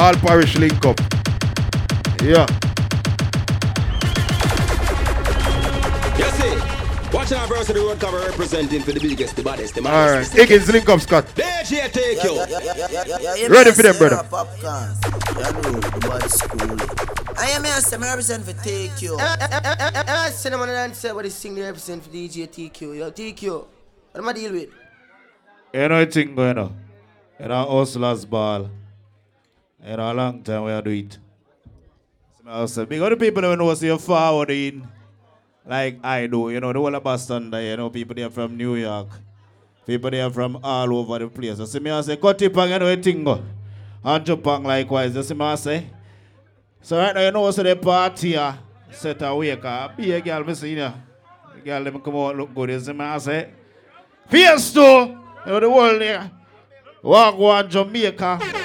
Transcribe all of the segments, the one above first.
All parish link up. Yeah. Yes, see. Watch our verse of the road cover representing for the biggest, the baddest, the All maddest. right. Higgins link up, Scott. DJ take you. Yeah, yeah, yeah, yeah, yeah, yeah, Ready for them, say brother. a Popcorn. Yeah, no, the bad school. I am here, say me represent for take you. I cinnamon and say what they sing they represent for DJ TQ. Yo, TQ. What am I deal with? You know what thing going on? You know, hustlers ball. Know, a long time we are do it. So say, big other people that know see you forward in. Like I do, you know, the whole of Boston you know, people there from New York. People there from all over the place. You see me I say, cut it pang, you know. And Japan likewise, you see me I say. So right now, you know, so the party here, set away, cause be a girl, me see ya. The girl, come out look good, you see me I say. Fiesto, you know the world there. Walk one Jamaica.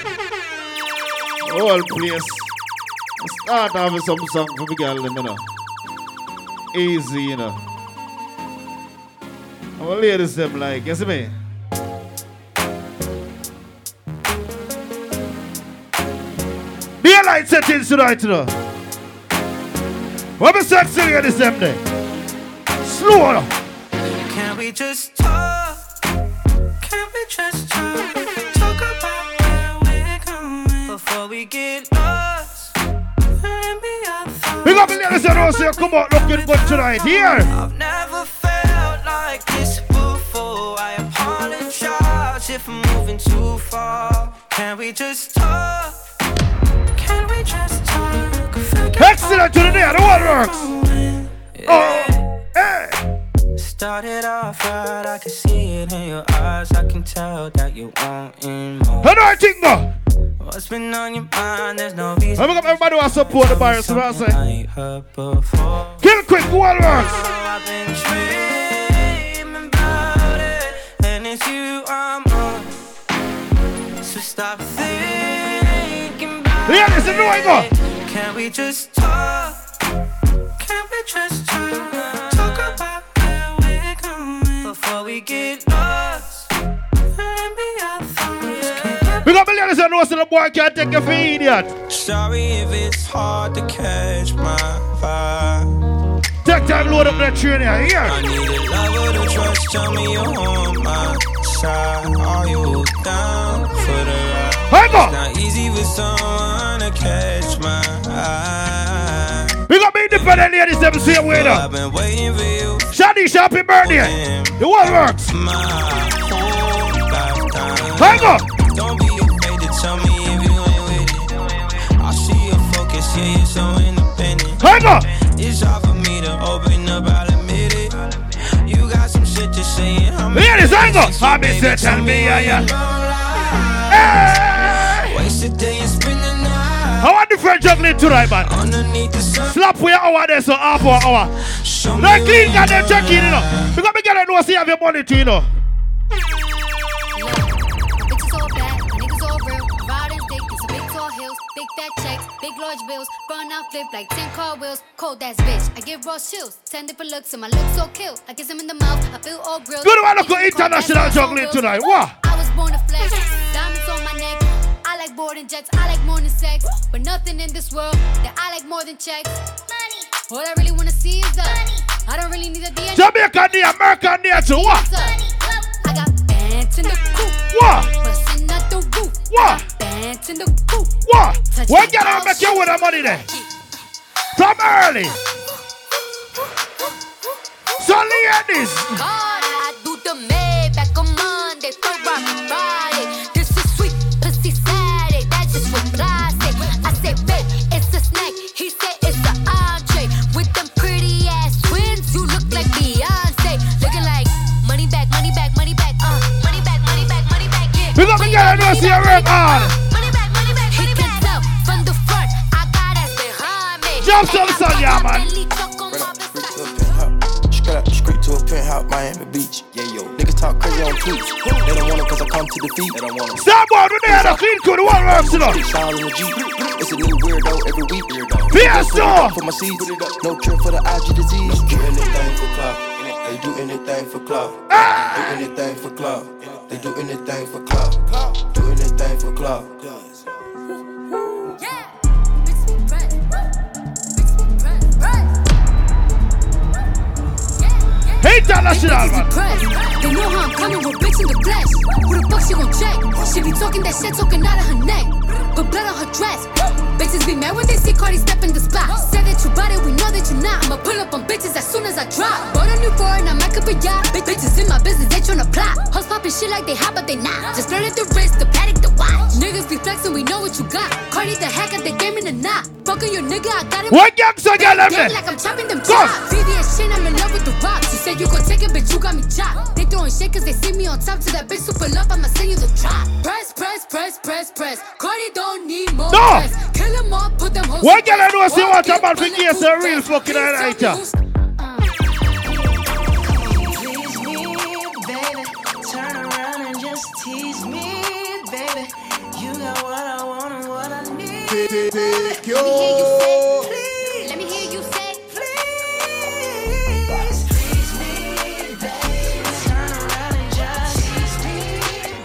Whole place. Start having some song for the girl, them, you know. Easy, you know. Our ladies them like, you see me? Daylight settings tonight, you know. What me start singing this them day? Slow now. Can we just talk? Can we just talk? We get lost. And be our thoughts. Big up the ladies know say come out looking good tonight. Here. I've never felt like this before. I apologize if I'm moving too far. Can we just talk? Can we just talk? Excellent to the day, the one works. Oh, hey. Started off right, I can see it in your eyes. I can tell that you want more. How do I think go? What's been on your mind? There's no reason. I'm gonna everybody who support the virus, so I say. I ain't heard before. Kill quick, one works. I've been dreaming about it, and it's you I'm on. So stop thinking about Yeah, listen, no, I go. it. Can we just talk? Can we just? Talk get lost. And be our thoughts. Can't Big up the ladies that know say the boy can't take you for idiot. Sorry if it's hard to catch my vibe. Take time, load up that train here. I need a lover to trust. Tell me you're on my side. Are you down for the ride? It's not easy for someone to catch my eye. Up independent ladies them same way I've now. been waiting for you. Shadi happy birthday. The one works. Hang on. Don't be afraid to tell me if you ain't with it. I see your focus, yeah, you're so independent. Hang on. It's hard for me to open up, I'll admit it. You got some shit to say, I'm Ladies, hang on. Hobby said, tell me, yeah, yeah. Hey. Day I want the French juggling tonight, man. underneath the sun. Slap for your hour there, so half an hour. Show me Like clean, you got them got. check in, you know. Because me get know, see have your money too, you know. Bitches all bad, niggas all real. Riding dick, it's a big tall hills, big fat checks, big large bills. Run out, flip like 10 car wheels. Cold ass bitch, I give raw chills. 10 different looks, and my looks so kill. I kiss him in the mouth, I feel all grilled. Good one, look Bitches at cold ass international juggling tonight. What? I was born to flex, diamonds on my neck. I like boarding jets, I like more than sex. But nothing in this world that I like more than checks. Money. All I really wanna see is the money. I don't really need a DNA. Jamaican day, American day too. What? I got bands in the coupe. What? Bustin' out the roof. What? Bands in the coupe. What? Touch What my get on balls, make you with the shit. money there? From early. So ladies, God, I do the Maybach on Monday, throw rock Friday. That's just what I say. I say, babe, it's a snack. He said it's an entree. With them pretty ass twins, you look like Beyonce. Looking like money back, money back, money back, uh, money back, money back, money back, yeah. we got to Money get back, a money see a back, work money back, Money back, money back, he can tell from the front. I got ass behind me. Jump some And I sun, yeah, man. Bentley truck on my Straight Versace. to a penthouse. Straight, straight to a penthouse, Miami Beach. Yeah, yo. Niggas talk crazy on tweets. They don't want it cause I come to defeat. They don't want it. Stop on with the clean crew, the one works, you know. It's all in the It's a new weirdo every week. Weirdo. Fiesta. For my seeds. No cure for the IG disease. Do anything for clout. They do anything for clout. Do anything for clout. They do anything for clout. Ah! Do anything for clout. International, man. They know how I'm coming with bitch in the flesh. Who the fuck she gon' check? She be talking that shit, talking out of her neck. But blood on her dress. Bitches be mad when they see Cardi step in the spot. Said that you bought it, we know that you not. I'ma pull up on bitches as soon as I drop. Bought a new foreign, I might up a yacht. Bitches in my business, they tryna plot. Hoes popping shit like they hot, but they not. Just learn at the wrist, the Patek, watch. Niggas be flexing, we know what you got. Cardi the hack at the game in the knot. Fucking your nigga, I got him. What gangsta girl Gang like I'm chopping them chops. VVS shit, I'm in love with the rocks. You said you gon' take it, bitch, you got me chopped. They throwing shit cause they see me on top. To that bitch super love, I'ma send you the drop. Press, press, press, press, press. Cardi don't need more No. press. Kill them all, put them hoes. What girl I know say what about for years a real fucking Please I need. Take Let me hear you say. Let me hear you say. Please, please me, baby. Turn around and just tease me,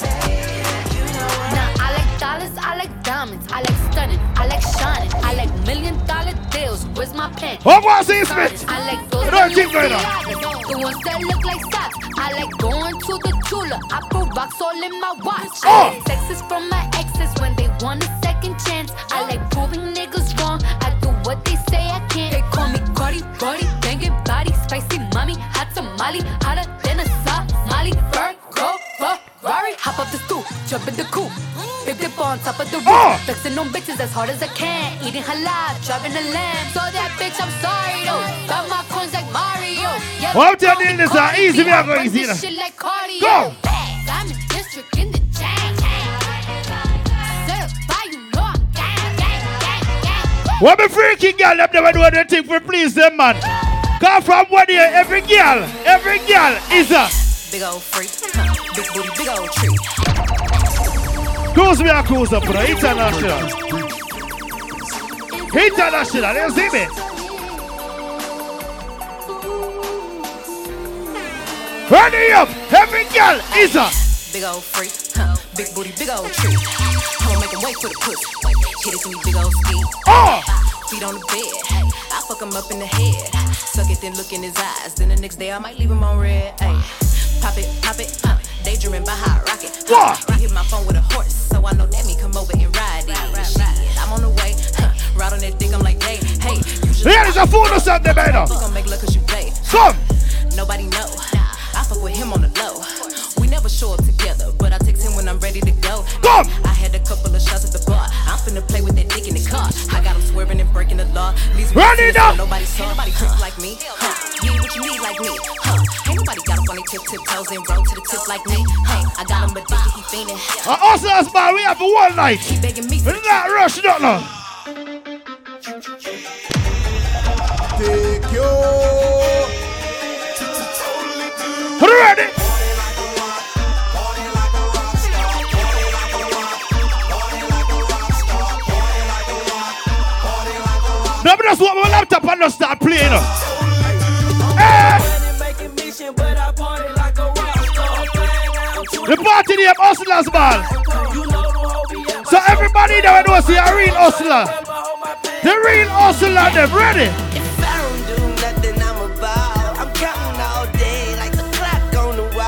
baby. You know what Nah, I like dollars, I like diamonds, I like stunning, I like shining, I like million dollar deals. Where's my pen? Oh, what's this, bitch? I like those You don't think right now? Balenciagas, the ones that look like socks. I like going to the Tula. I put rocks all in my watch. Oh. I like sexes from my exes when they want a second chance. I like proving niggas wrong. I do what they say I can't. They call me Cardi, Cardi, banging body, spicy mommy, hot tamale, hotter than a Somali. Virgo, Ferrari, hop up the stoop, jump in the coupe. Big dip on top of the roof, Oh. flexing on bitches as hard as I can. Eating halal, driving a lamb. So that bitch, I'm sorry though. Got my coins like Mario. Yeah, Well, I'm telling you this, Cardi easy, we are going easy this. Shit like cardio. Go. Diamond district in the What me freaking girl them never do anything for please them man. Come from one year, every girl, every girl is a Big old freak, huh? big booty, big old tree. cruise me a cruise up for the international. International, you see me? Ready up, every girl is a Big old freak, big booty, big old tree. I'ma make him wait for the pussy. Hit it to me, big old ski. oh. Feet on the bed, I fuck him up in the head. Suck it, then look in his eyes. Then the next day I might leave him on red. Ay. Pop it, pop it, uh, daydreaming by hot rocket. What? I hit my phone with a horse, so I know that me come over and ride it. Shit, I'm on the way, huh? ride on that dick, I'm like, hey, hey. You should Here is a food or something, man. we gon' make love cause you play. Come. Nobody know. I fuck with him on the low. We never show up together, but I text him when I'm ready to go. Come. I had a couple of shots at the bar. I'm finna play with that dick in the car. I got him swerving and breaking the law. Leaves me Run it up. so Nobody saw. Nobody creep like me. Huh? You need what you need like me. Huh? Ain't nobody got up on their tip tip toes and roll to the tip like me. Hey, I got him addicted, he fiending. Uh, Hustlers man, we have for one night. He begging me. We not rush not now. Take you. Are you ready? But just want my laptop and just start playing. The party name Hustlers man. So everybody that knows see a real hustler. The real hustler, them ready. I'm.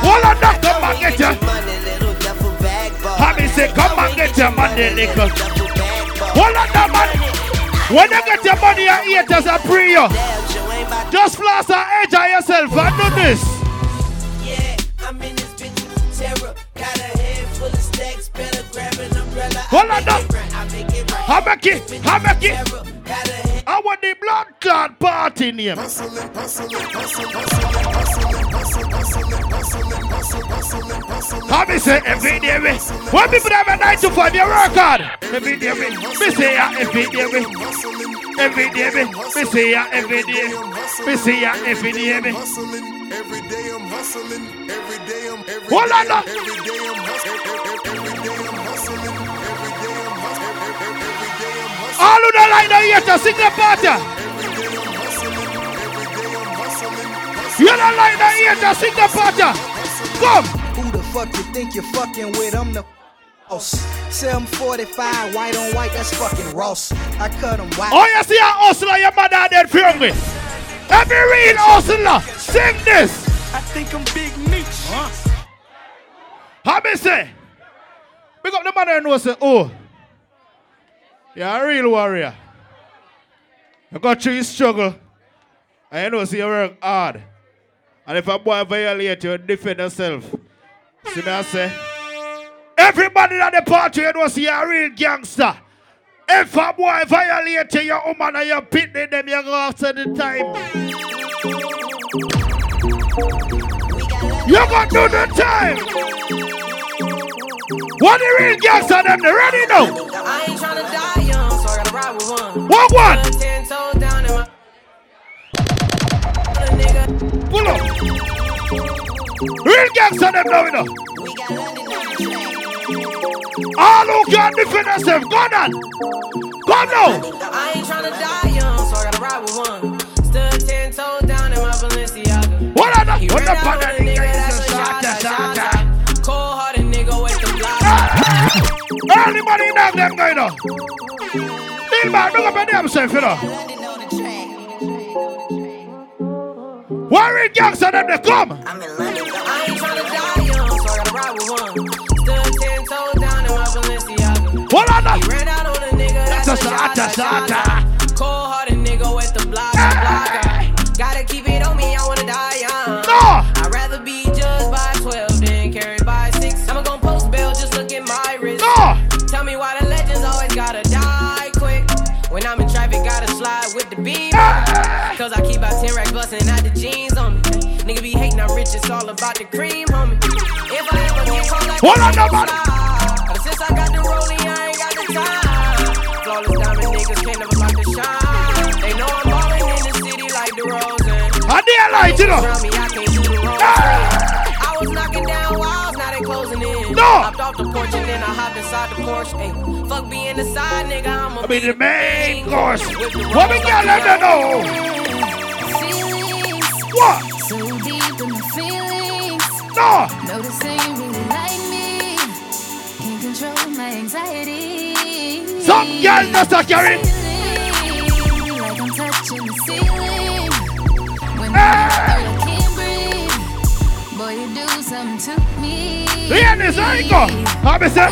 Hold on, come and get ya. Money. Happy say, come and get your money. Hold on, now, man. When you get your money, your haters are pre you. Damn, Joe ain't about Just floss and enjoy yourself and do this. Yeah, I'm in this bitch with terror. Got a head full of stacks, better grab an umbrella. Hold I on now. I make it right. I make it, I with make the it. terror. Got a head I want the blood clot party name. Happy say every day we. When people have a nine to five, you work hard. Every day we. Me say ya every day we. Every day we. Me say ya every day. Me say ya every day we. Every day I'm hustling. Every day I'm every Hold on now. Every day I'm hustling. Every day I'm hustling. Day day. All who don't like the hater, sing the day day hustling. You don't like the hater, sing the party. Come. Who the fuck you think you're fucking with? I'm the boss. 745, white on white, that's fucking Ross. I cut him white. Oh, you see a hustler, your mother dead for me. Every real hustler, sing this. I think I'm Big Meech. How me say? Big up the man who knows say, oh, you're a real warrior. You got through your struggle. And you know, see you work hard. And if a boy violate you, defend yourself. See me I say? Everybody at the party, you know, see you're a real gangster. If a boy violate you, your woman and your pitney, them you go after the time. You gonna do the time. What the real gangster them? They ready now? I ain't tryna die young, so I gotta ride with one. What one? Put Ten toes down in my. Pull up. Real gangster them now, you know. All who can defend themselves, go on. Come now. I ain't tryna die young, so I gotta ride with one. Stood ten toes down in my Balenciaga. What are the He what the on a nigga shot. Cold hearted nigga with the block. Ah! Anybody knock them guy now? Bill man, look up at themselves, you know. Where real gangster them they come? I ain't tryna die young, so I gotta ride with one. Stood ten toes down in my Balenciaga. What are He uh. ran out on a nigga that's a shot, shot, shot. Cold hearted nigga with the block, block. Gotta keep it on me, I wanna die young. No! I'd rather be judged by 12 than carried by 6. I'ma gon' post bail, just look at my wrist. No! Tell me why the legends always gotta die quick. When I'm in traffic, gotta slide with the beam. Cause all about the cream, homie. If I ever get caught like Hold on, nobody. slide, Since I got the rollie, I ain't got the time. Flawless diamond niggas can't never block the shine. They know I'm ballin' in the city like the Rosen. I dare light, you know. Me, I can't do the wrong thing. Ah! I was knocking down walls, now they closing in. No. Hopped off the porch and then I hopped inside the Porsche. Ay, fuck being the side nigga, I'm I mean the main course. What we got let know? What? No. Noticing you really like me. Can't control my anxiety. Some girl just a carry. Like I'm touching the ceiling. When I'm I can't breathe. Boy, you do something to me. Hear uh, this, I go. How me say?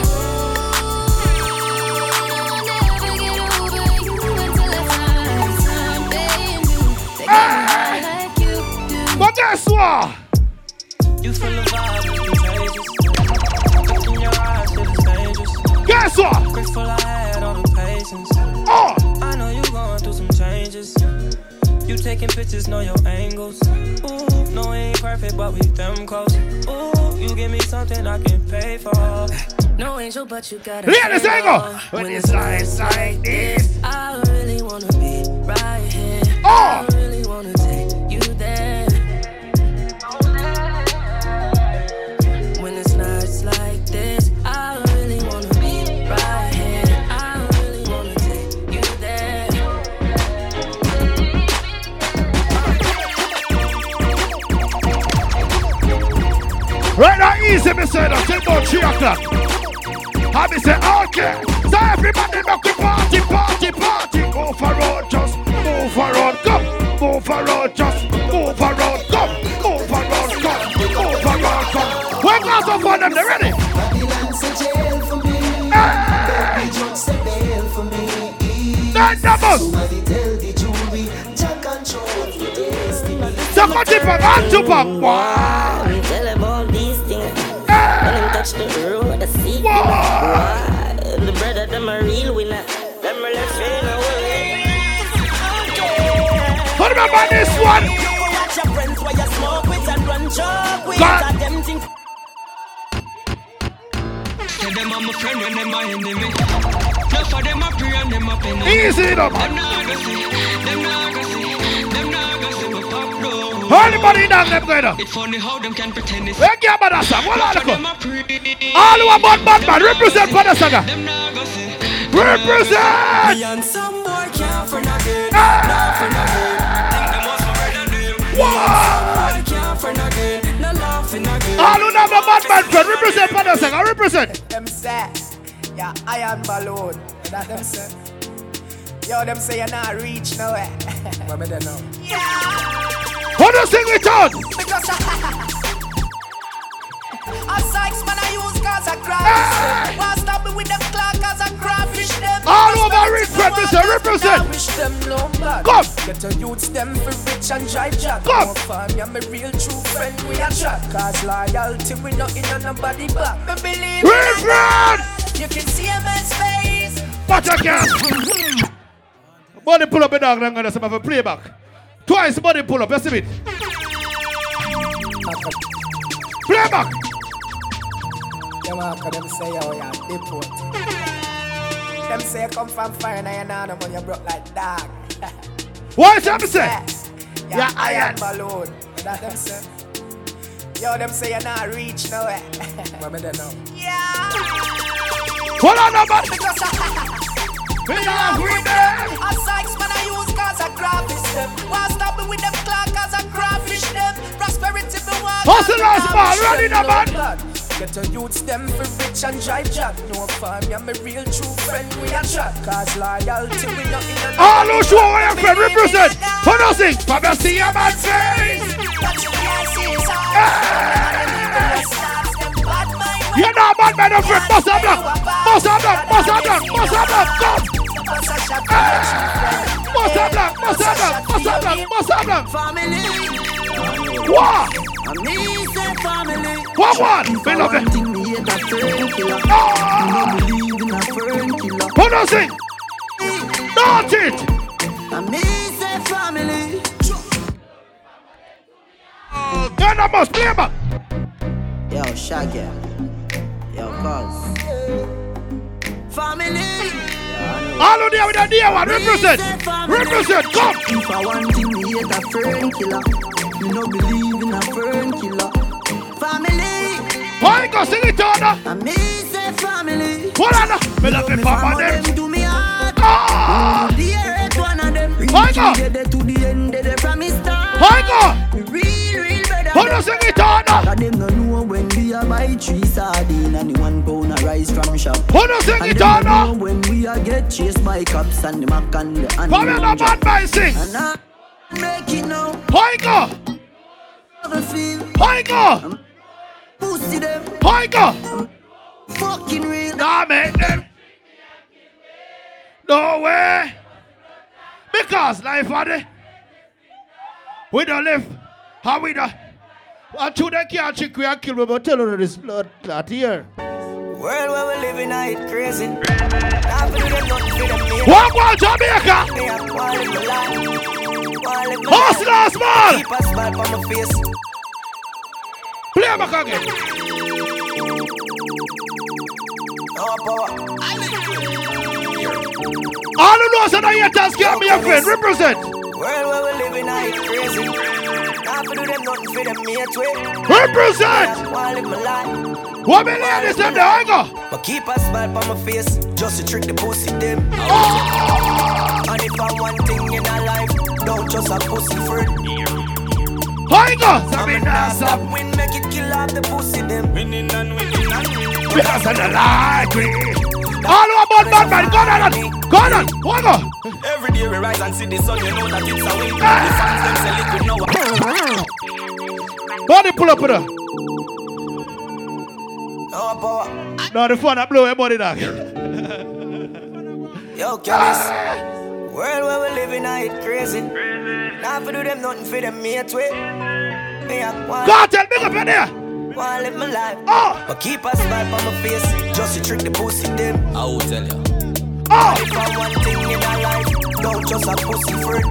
But guess what? You feel the vibe, it's contagious. Look in your eyes, shit dangerous. Guess what? Grateful I had all the patience. Oh. I know you going through some changes. You taking pictures, know your angles. Ooh, no, ain't perfect, but we them close. Ooh, you give me something I can pay for. No angel, but you got Hear this, I go. When it's like, like this. I really wanna be right here. Oh. Right now, easy, me say that. Till about 3 o'clock. I me say, okay. So everybody make the party, party, party. Move for road, just move for road, come. Move for road, just move for road, come. Move for road, come. Move for road, come. Where goes up for them? They ready? Then double. Suck on the back, on to back. Wow. Tell them them touch the road, I see them. Why? The brother, them a real winner. Them a left train away. What about this one? Watch your friends while you smoke with and run joke with. God. Got them think Tell them I'm a friend when them are enemy. No for them a pray and them a penny. Easy it up. Them not gonna see, them not gonna see, them not gonna see me pop low. Down them going. It's funny how them can pretend it's. Where get about that song? What are For the them a. All who are bad, bad man, represent for the saga. Them not gonna see. Represent! Me and some boy can't friend again. Not friend again. Think them was my brother name. Me and some boy can't friend again. No laughing again. All who have a bad man friend, represent for the saga, represent. Them say, yeah, iron balloon. That them say. Yo, them say you're not reach nowhere. What me they know? Who do sing it out? Because a Sykes man I use cause I crash. Why stop me with them clock cause I crawfish them. All over represent, represent. Wish them no bad. Come. Get a youths them for rich and drive jack. Come. No fam, you're my real true friend. We a chat. Cause loyalty we not in on nobody back. Me believe Real friend. You can see a man's face. But I can. Body pull up a dog, I'm gonna have a playback. Twice body pull up, you see it? Playback. Them after them say oh yeah, deport. Them say come from fire and I know them when you broke like dog. What is that me say? Yeah, Yeah, iron iron. balloon. That them say. Yo, them say you're not reach nowhere. what me they know? Yeah. Hold on, no, man. We are with them. A Sykes man I use cause I crawfish them. Why stop me with them clock cause I crawfish them. Prosperity be want. Hustle last man, run in a man. Get a youths them for rich and drive jack. No fam, you're my real true friend. We a chat. Cause loyalty we not in a ah, All who show where your friend represent. For nothing. For me see a man face. You know bad man of friend. Boss of black. Boss of black. Boss of black. Boss of black. Come. Eh. Of black. Family. What? Family. What one? Me love it. Thing me hate a fern killer. Ah. Me no believe in a fern killer. For nothing. Not it. I family. Then I must play back. Yo, Shaggy. Yo, cuz. Family. All of them with a dear one. Represent. Represent. Come. If I want me hate a fern killer. Me no believe in a fern killer. Family. Why go sing it on? I me say family. Hold on. Me love Me papa them. do me hard. Ah. The one of them. Why go? to the end, they from me start. Why go? Me real, real better. Who do sing it on? Cause them no know when we a buy three sardine and the one pound of rice from shop. Who do sing And it on? know when we a get chased by cops and the mac and the and Come here, the man by sing. And I make it now. Why go? Never feel Why um, pussy them Why fucking real. Nah, make them. No way. Because life are. We don't live. How we don't. Until they can't trick we and kill me, but tell her this blood clot here. World where we living, I it crazy. Now for them nothing for them me. One more Jamaica. Me a want live my life. Want live my Hustle life. small. Keep a smile on my face. Play back again. No power. All who knows that I yet has got me a friend. Represent. World where we living, I it crazy. Now for them nothing for them me a twit. Represent. Want live my life. What me ladies them there? I go. But keep a smile on my face, just to trick the pussy them. Oh. And if I want thing in a life, don't just a pussy friend. I go. So I'm me a nah dance stop. up win, make it kill off the pussy them. Winning and winning and winning. Because of the light. we- All about bad man. Go on. Go on. Go? Every day we rise and see the sun, you know that it's a win. Ah. The fans them say liquid no Body pull up with her. No power. No, the phone that blow your body dog. Yo, Canis. Ah. World where we living, I it crazy. Now for do them nothing for them mate way. Me a want, Cartel, big up in there. Want live my life. Oh. But keep a smile on my face, just to trick the pussy them. I will tell ya. Oh. If I want thing in my life, don't just a pussy friend.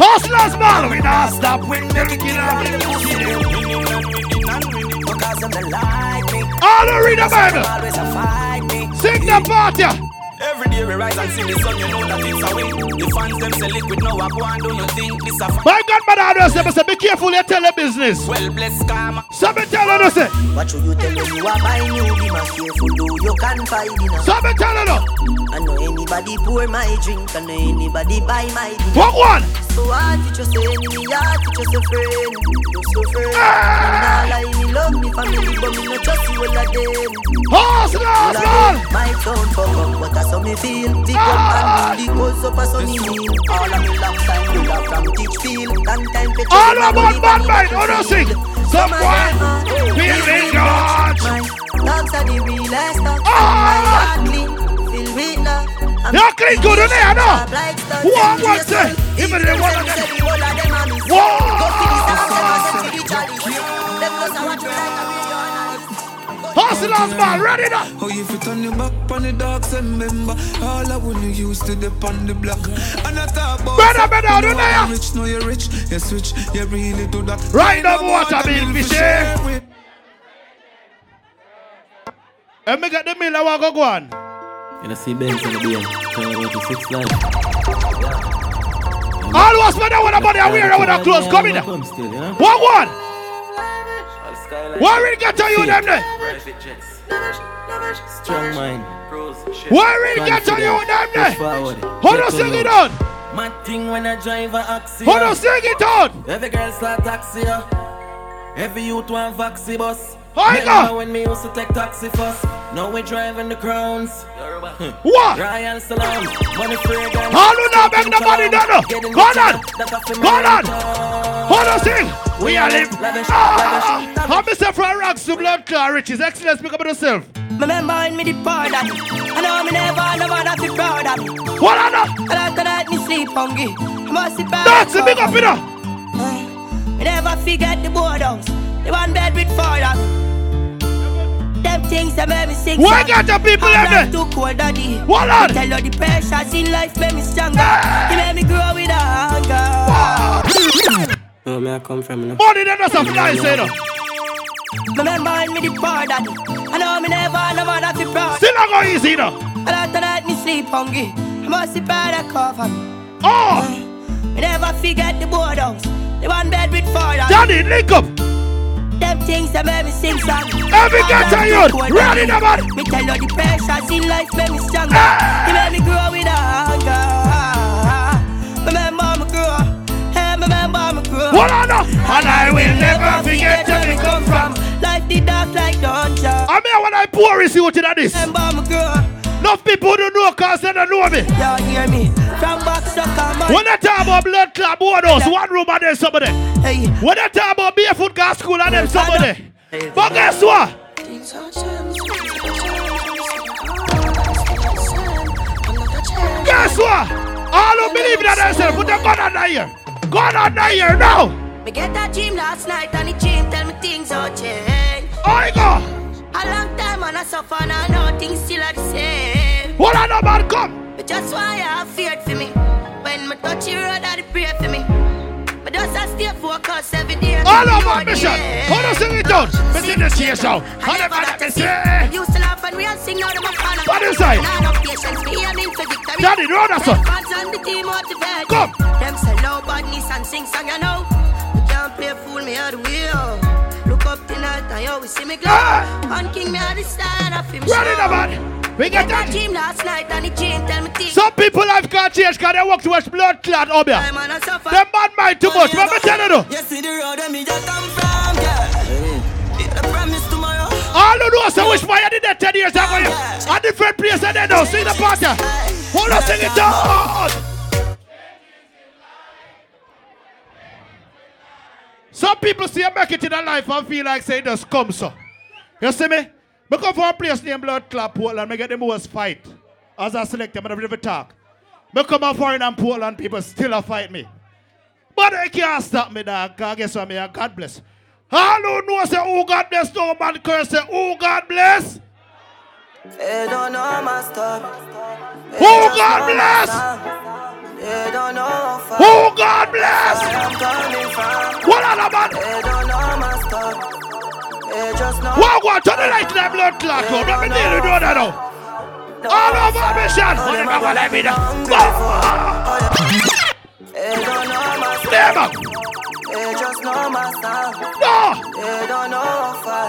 Hustlers, man. We not stop. Win, make it kill off the pussy them. Winning and winning and winning. Because them they like me. All who read the Bible. Always a fight me. Sing the part, yeah. Every day we rise and see the sun, you know that it's a win. The fans them say liquid now, I go and do you think this a f- My grandmother always say, say, be careful you tell the business. Well blessed karma. So me tell her, no say. What should you tell when you are buying new? Be more careful, though you can find in a So me tell her, no. I know anybody pour my drink and anybody buy my drink. What one? So hard to just say enemy, hard to just a friend. Just a friend. Me nah lie, me love me family, but me no trust you all of them. Horse, All of My town fuck up, but that's how me feel. Big up and the goes up as sunny hill. All of me long time, you love from Teachfield. Long time pictures. All about bad in mind, oh, no sing. Some of Someone them, feel feel me, God. My dogs are the realest dogs. My heart clean, filled with love. I'm You clean good, I know? Who I chase say? Even the one of them. Say the whole of them are me. Whoa. Go to the them are send to the jolly. Them watch me like a radio analyst. Hustlers, man, ready now. Oh, if you turn your back on the dogs, remember all I wanna use to the on the block. And I talk about Better, better, you do know that. I'm rich, know you're rich, you switch, you really do that. Right now, Right water bill, bill fi fi share. share And me get the mill, I want to go on. You know, see Benz on the BM. Trying to go to six line. Always when I want a money, I wear with a clothes coming there. Come still, you know? One? Why we get to you them there? Private jets. Strong mind. Why we get to you them there? How do sing it on? Mad thing when I drive a Axio. How do sing it on? Every girl start taxi. ya. Every youth want vaxi bus. Remember when me used to take taxi first? Now we driving the crowns. What? Royal Salon. Money free gun. How do you not make the done? Go on. Go on. How do you sing? We are live. Ah! How Mr. Fry Rocks to blood clot riches? Excellence, speak about yourself. Remember when me the part of me. I know me never, never that be proud me. What I know? I like that me sleep hungry. I must be bad. That's a big up, you know. Me never forget the board. The one Them things that make me sing. Why song. got the people I'm in not there? too cold, daddy. What on? Me Tell you the pressures in life make me stronger. Ah! You make me grow with a hunger. Ah! Where me I come from, you know? Money that does a mm, fly, say no. Remember when me the poor daddy. I know me never, never that be proud. Still not go easy, though. I like that me sleep hungry. I must be proud of cover. Oh! Me never forget the board house. The one bed with four of me. Daddy, link up. Things that make me sing song. Every ghetto youth, ready now, man. Me tell you the pressures in life make me stronger. You make me grow with a hunger. Remember me grow. Hey, remember me grow. What I know? And I will never forget where we come from. Life the dark like dungeon. I mean, when I pour is you to this. Remember me grow. Enough people don't know cause they don't know me. Y'all hear me? From back to come on. When they talk about blood clot board house, one room and then somebody. Hey. When they talk about barefoot gas school and then somebody. But guess what? Guess what? All who believe in themselves, put your gun under here. Gun under here now. Me get that dream last night and the dream tell me things all change. I go. A long time and I suffer and I know things still are the same. What I know man come? But just why I have feared for me. When me touch the road, I pray for me. But just I stay focused every day. All over mission. How to sing it out? Me see the chase out. I never got let me to see. say. Used to laugh and we are sing now them a fan. What is that? Now no patience for aiming for victory. Daddy, no, that's all. Fans and the team motivate. Come. Them say low badness and sing song, you know. We can't play fool me out the wheel. Look up tonight and you oh, always see me glow. On King me at the stand of him Ready now, man. We get that that. dream last night and the dream tell me things. Some people have can't change because they walk towards blood clot up oh, here. Time and Them bad mind too much. What me tell you though? You see the road where me just come from, yeah. I promise tomorrow. All you know is I wish my did that 10 years ago. yeah. A different place and they know. Sing the part. yeah. Hold on, sing it down. Some people see a make it in their life and feel like say just come so. You see me? Me come from a place named Blood Club Portland. Me get the most fight. As I select them, I never talk. Me come from foreign and Portland people still a fight me. But they can't stop me, dog. Cause guess what, me? God bless. All who know say, oh God bless, no man curse say, oh God bless. They don't know my story. They Oh God bless. They don't know how Oh God bless. I'm coming from. What other man? They don't know my. They just know. Turn the light to that blood clot club? Let me deal with that now. All over mission. What the fuck let me know? Oh. They don't know my story. Never. They just know my song. No. They don't know how far,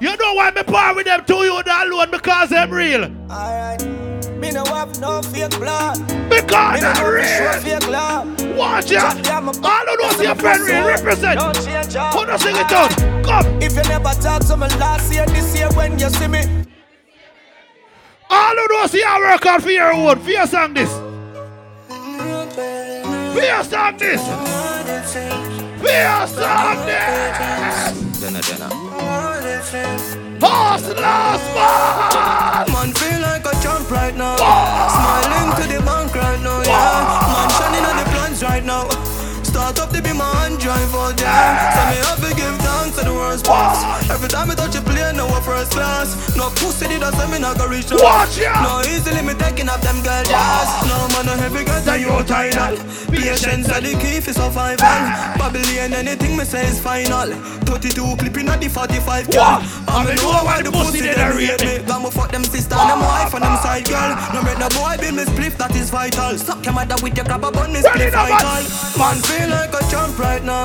You know why me par with them two youth alone? Because them real. Alright. Me no have no fake blood. Because me no they're have real. show fake love. Watch ya. All of those your friend real represent. Don't change up. Put us sing it out. Come. If you never talk to me last year, this year when you see me. All of those here work hard for your own. For your song this. For your song this. For your song this. Jenna, Jenna. Hustlers, man. Man feel like a champ right now. Boss. Smiling to the bank right now, yeah. Be drive all day. So me have to give thanks to the worst boss. Every time I touch a plane, no one first class. No pussy did I say me not gonna reach the Watch ya. No easily me taking up them girl jazz. No man no heavy girls that you title. Patience are the key for survival. Babylon anything me say is final. 32 clipping at the 45 girl. I me know why the pussy they don't rate me. Got me fuck them sister and them wife and them side girl. No make no boy build me spliff that is vital. Suck your mother with your grab up on me spliff vital. Man feel like a champ right now.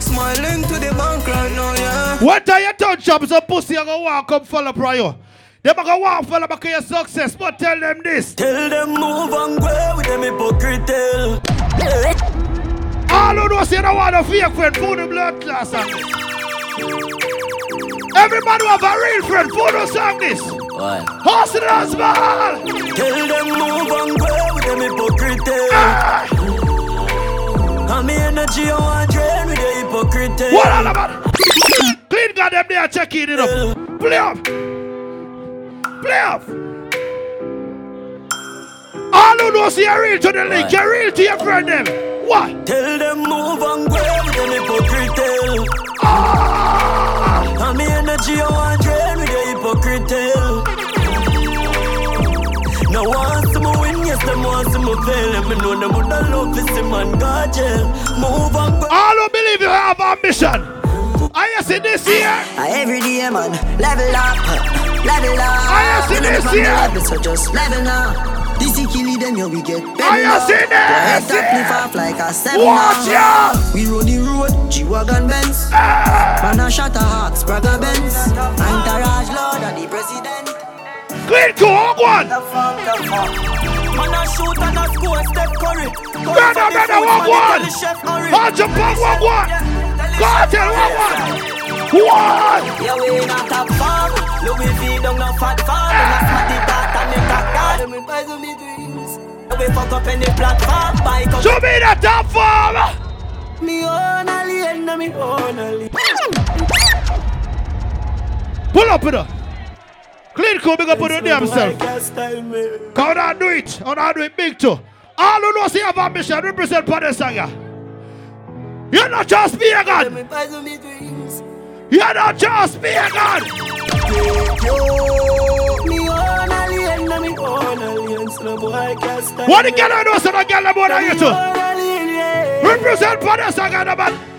Smiling to the bank right now, yeah. What are you touch up some pussy you gonna walk up follow prior? Them a go walk follow back your success, but tell them this. Tell them move and go with them hypocrite. All of those you don't want a fake friend, put the blood class on this. Everybody have a real friend, put us on this. Why? Hustlers, man. Tell them move and go with them hypocrite. Ah. And me energy oh, I want drain with the hypocrite. What all about? Clean got them there checking it up. Play up. Play up. All who know see you real to the link, you real to your friend them. What? Tell them move and with them hypocrite. Ah. And me energy I want them want some fail. Let me know them would love this man, God, yeah. Move and go. All who believe you have ambition. I you see this here? Every day, man, level up, level up. I see Me no this depend on here. level, So just level up. This is killing them, yo, we get better. I now. see Go ahead, this top here. lift off like a seven. Watch now. ya. We run the road, G-Wagon Benz. Ah. Man, a shot a Hawks, Braga Benz. Entourage Lord of the President. Clean to hug one. Man, a shoot and a score, Steph Curry. Brother, brother, walk one. Hold your punk, walk one. Cartel, walk one. One. Yeah, we not top farm. Louis V don't no Phat Farm. And I smack the dot and make that god. Them with pies on me dreams. We fuck up any platform. Bike up. Show me the top form. Me own alien, na me own alien. Pull up with her. Clean cool, big up on your damn self. Come on, do it. Come on, do it big too. All who know see have ambition, represent Padesanga. You're not just. Me pies on. You're not just. Me own alien, na me own alien. So no boy can style What the girl I know, so the girl about Me you too. Represent Padesanga, man.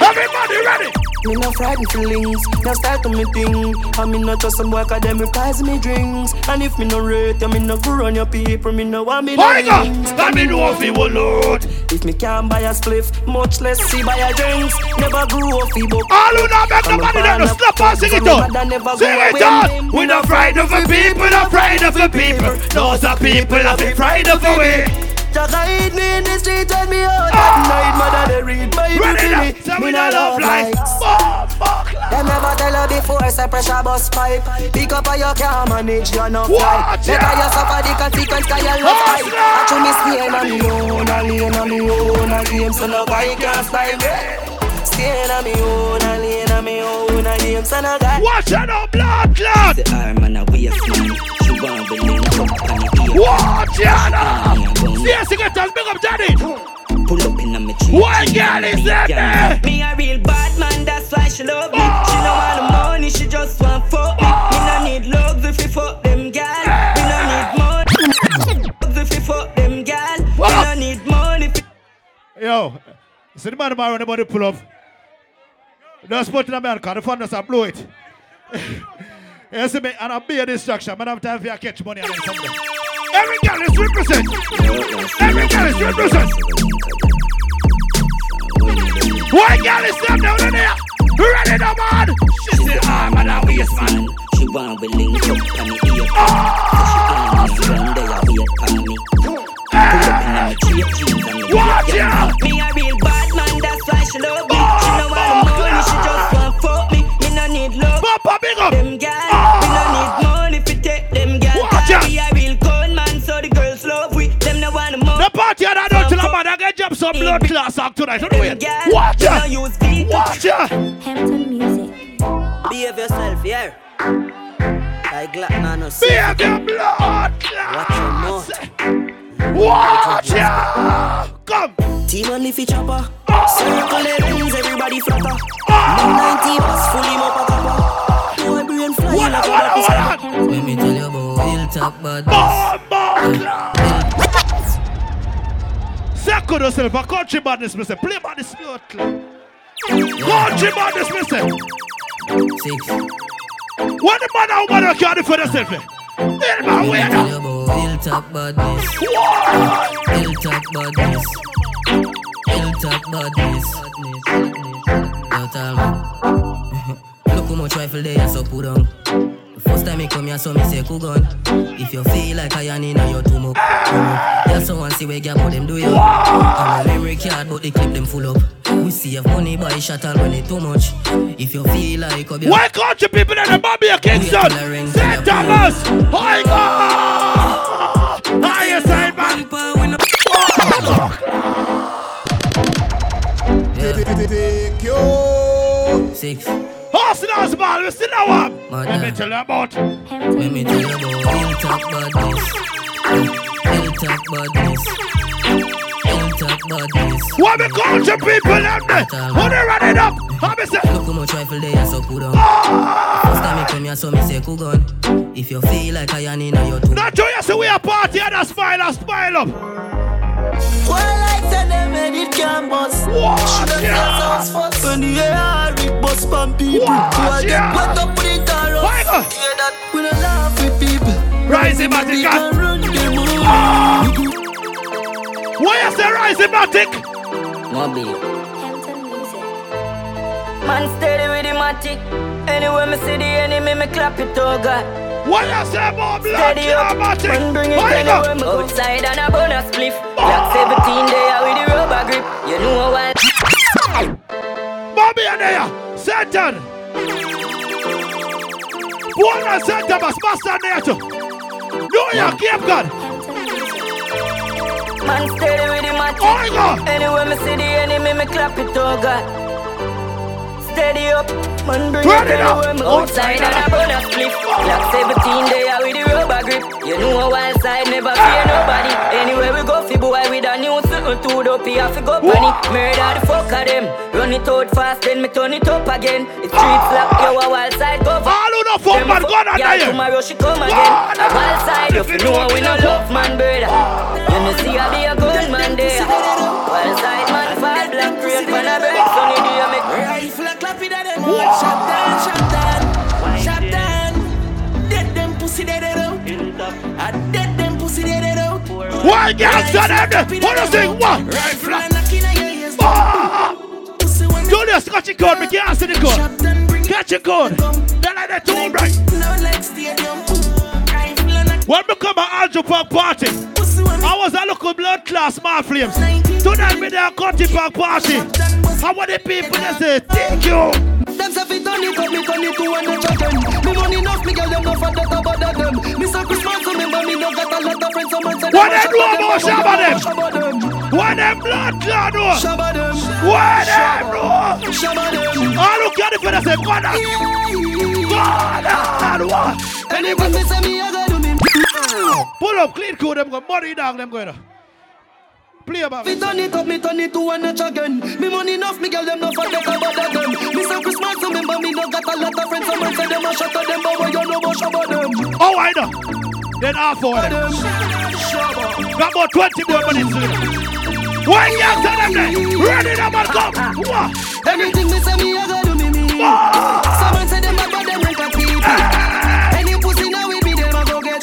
Everybody ready? Me no frightened feelings, no start to me thing. And me not just some boy cause them replies me drinks. And if me no rate, you me no go run your people, me no want me go? links. Let me know if you will load. If me can't buy a spliff, much less see buy a drinks. Never grew up fi book. All who not make nobody them to stop and sing it out. Sing it out. We not afraid of the people, not afraid of the people. Those are people that be afraid of the way. Just hide me in the street when me out ah! at night. Mother me. Say Me we no not love life. Them never tell her before, say pressure bus pipe. Pick up on your car, manage you no fly. Watch Later ya. you suffer the consequence, cause you love fight. I show me staying on me own, a lane on me own, a game, so no guy can style me. Staying on me own, a lane on me own, a game, so no guy. Watch out, no blood clot. The arm and a waist man. She want to link up on the ear. Watch out. See, sing it out. Big up, Johnny. Pull up in a me tree. What girl is that? Me a real bad man, that's why she love me. Oh. She no want the money, she just want fuck me. Oh. Me no need love if you fuck them gal. Me no need money if you fuck them gal. Me no need money. Yo, see the man tomorrow when the body pull up. Just put in a man, the fun just blow it. you see me, and I'll be a distraction. Man, have time for you to catch money and then something. Every girl is represent. Every girl is represent. Why girl is stand down there? Ready now, man. She say, ah, man, I waste, man. She want we link up on the ear. So she can't run there, wait for me. Pull up in my cheap jeans and the Watch out! Me a real bad man, that's why she love me. She no want money, she just want fuck me. Me no need love. Papa, big up. Them gal, no money. The party I don't tell man I get jump some blood class song tonight. Don't wait. Watch Me no out. use feet. Watch out. Hampton Music. Behave yourself, yeah. Like Glock Nano Be a good blood Watch your mouth. Watch out. Come. Team only fi chopper. Ah! Circle the rings, everybody flutter. Nine ah! ninety bus, full him up a copper. Boy brain fly What like up, a what up, what rocket. up? Let me tell you about Hilltop bad Second yourself, a country madness, Mister. Play madness, blood clot. Country madness, Mister. Six. What the man and woman can do for themselves? Me where Tell now. Hilltop badness. What? Hilltop badness. Hilltop badness. Yo, tell me. Look how much rifle they so put on. The first time me come here, so me say Kugan. If you feel like I am in your much. yeah, so one see where gap what them do you. I'm a memory card, but the clip them full up. We save money by shuttle when it too much. If you feel like up your Why country people in the Bobby Kingston? St. Thomas. Hi, God. Hi, side man. Take you. Six. Hustlers, man. We still know him. Let me tell you about. Let me tell you about Hilltop badness. Hilltop badness. Hilltop badness. What the country people them there? Who they running up? How me say? Look how much rifle they are so put on. Ah! First time me come here, so me say Kugan. If you feel like I am in your tumor. Not you say we a party and a smile and smile up. Well, I tell them and it can bust. Watch Should ya. have first. When the air it bust from people. Watch Who I ya. get wet up with it and Why rust. go? Hear that? We don't laugh with people. Rising Matic. and run them over. Ah. Why you say rising Matic? Mobile. Man steady with the matic. Anyway, me see the enemy, me clap it, oh God. Why you say more blood? Steady up, man bring it Why you anywhere, me go? outside and a bonus spliff. Black 17 there with the rubber grip. You know what? Bobby and there. Satan. One and Satan must master there too. New York, Cape God. Man steady with the matic. Oh, God. Anyway, me see the enemy, me clap it, oh God. Steady up, man bring Turn it up. outside and a bonus spliff. Black 17 there with the rubber grip. You know a wild side, never fear ah! nobody. Anywhere we go, fi boy with a new something to do, have to go funny. Murder the fuck of them. Run it out fast, then me turn it up again. It's streets lock, yo a wild side go for. Ah! All who no fuck man, go on Yeah, tomorrow she come again. A wild side, if you know we no love man, brother. You know see I be a good man there. Wild side man, fall black rain, pan a break, sunny day Shot down, shot down, shot down. Dead them pussy dead it out. I dead them pussy dead it out. Why girls are them there? What? What? Rifle a knocking at your ears. Ah! Pussy when catch your gun. Me can't see the gun. Catch your gun. They're like that too bright. no like stadium. Rifle a knock. When we come at Andrew Park party, Pussy when I was a local blood class small flames. Tonight me there Country Park party. How what the people they say? Thank you. Them say fi it me it to chat them. Me money enough, me girl them no for that about that them. Me Christmas so me no got a lot of friends. Some man say What them they do about Shabba them? What them blood clot do? Shabba them. What them do? Shabba them. All look at the fellas say, God, God, what? Anyone me say me a go do. Pull up, clean cool them go, money down them going. Play about Me it. turn it up, me turn it to one notch again. Me money enough, me girl them no forget about that them. Me say Christmas, remember me no got a lot of friends. Some say them a shot at them, but when you know about Shabba them. Oh, I know. Then half for them. Got about 20 more minutes to. One young to them there. Ready them and come. What? Anything me say me a go do me me. Some say them a bad them like a people. Eh. Any pussy now we be them a go get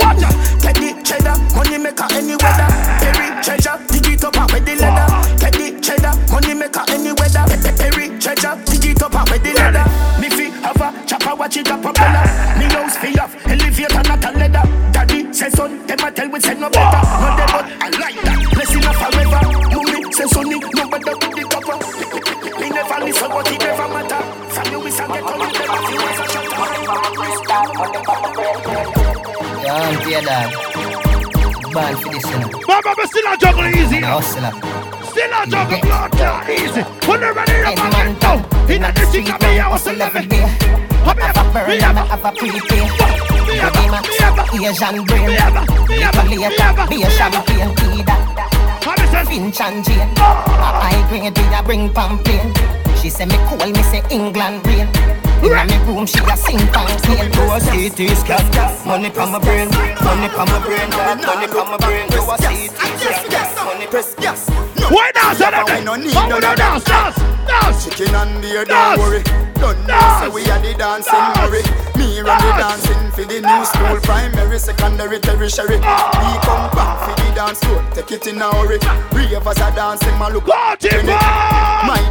Watch out. Get the cheddar, money maker any weather. Perry treasure, dig it up and with the leather. Get the cheddar, money maker any weather. Pe- pe- Perry treasure, dig it up and with the leather. Me fi have a chopper, watch it a propeller. Me house fi off, elevator not a leather. Daddy say son, them a tell we say no better. No dey but I like that. Blessing a forever. Mommy say sonny, no better with the cover. Me never listen, but it never matter. From you we say get on it, never feel as a Yeah, I'm here, dad. Bad for this, you know. Mama, but still a juggle easy. Hustler. Still a juggle blood clot easy. When they ready to back it down. In the street, I be a hustle every day. I be a, me have a, have a prepay. me have a, me have a, Asian brain. me have a, me have a, me have a. Be a champagne kid. Finch and Jane. Oh. A high grade, we a bring pamphlet. She say me cool, me say England rain. Inna me room, she a sing pamphlet. Do a CT scan, money from my brain, money from my brain, money from my brain. Do a CT scan, money press gas. Why dance on them? We no need no dance, dance. Chicken and beer, don't worry. Don't know, we are the dancing Murray. Me run the dancing for the new school, primary, secondary, tertiary. We come back for the dance floor, take it in a hurry. Ravers are dancing, my look. My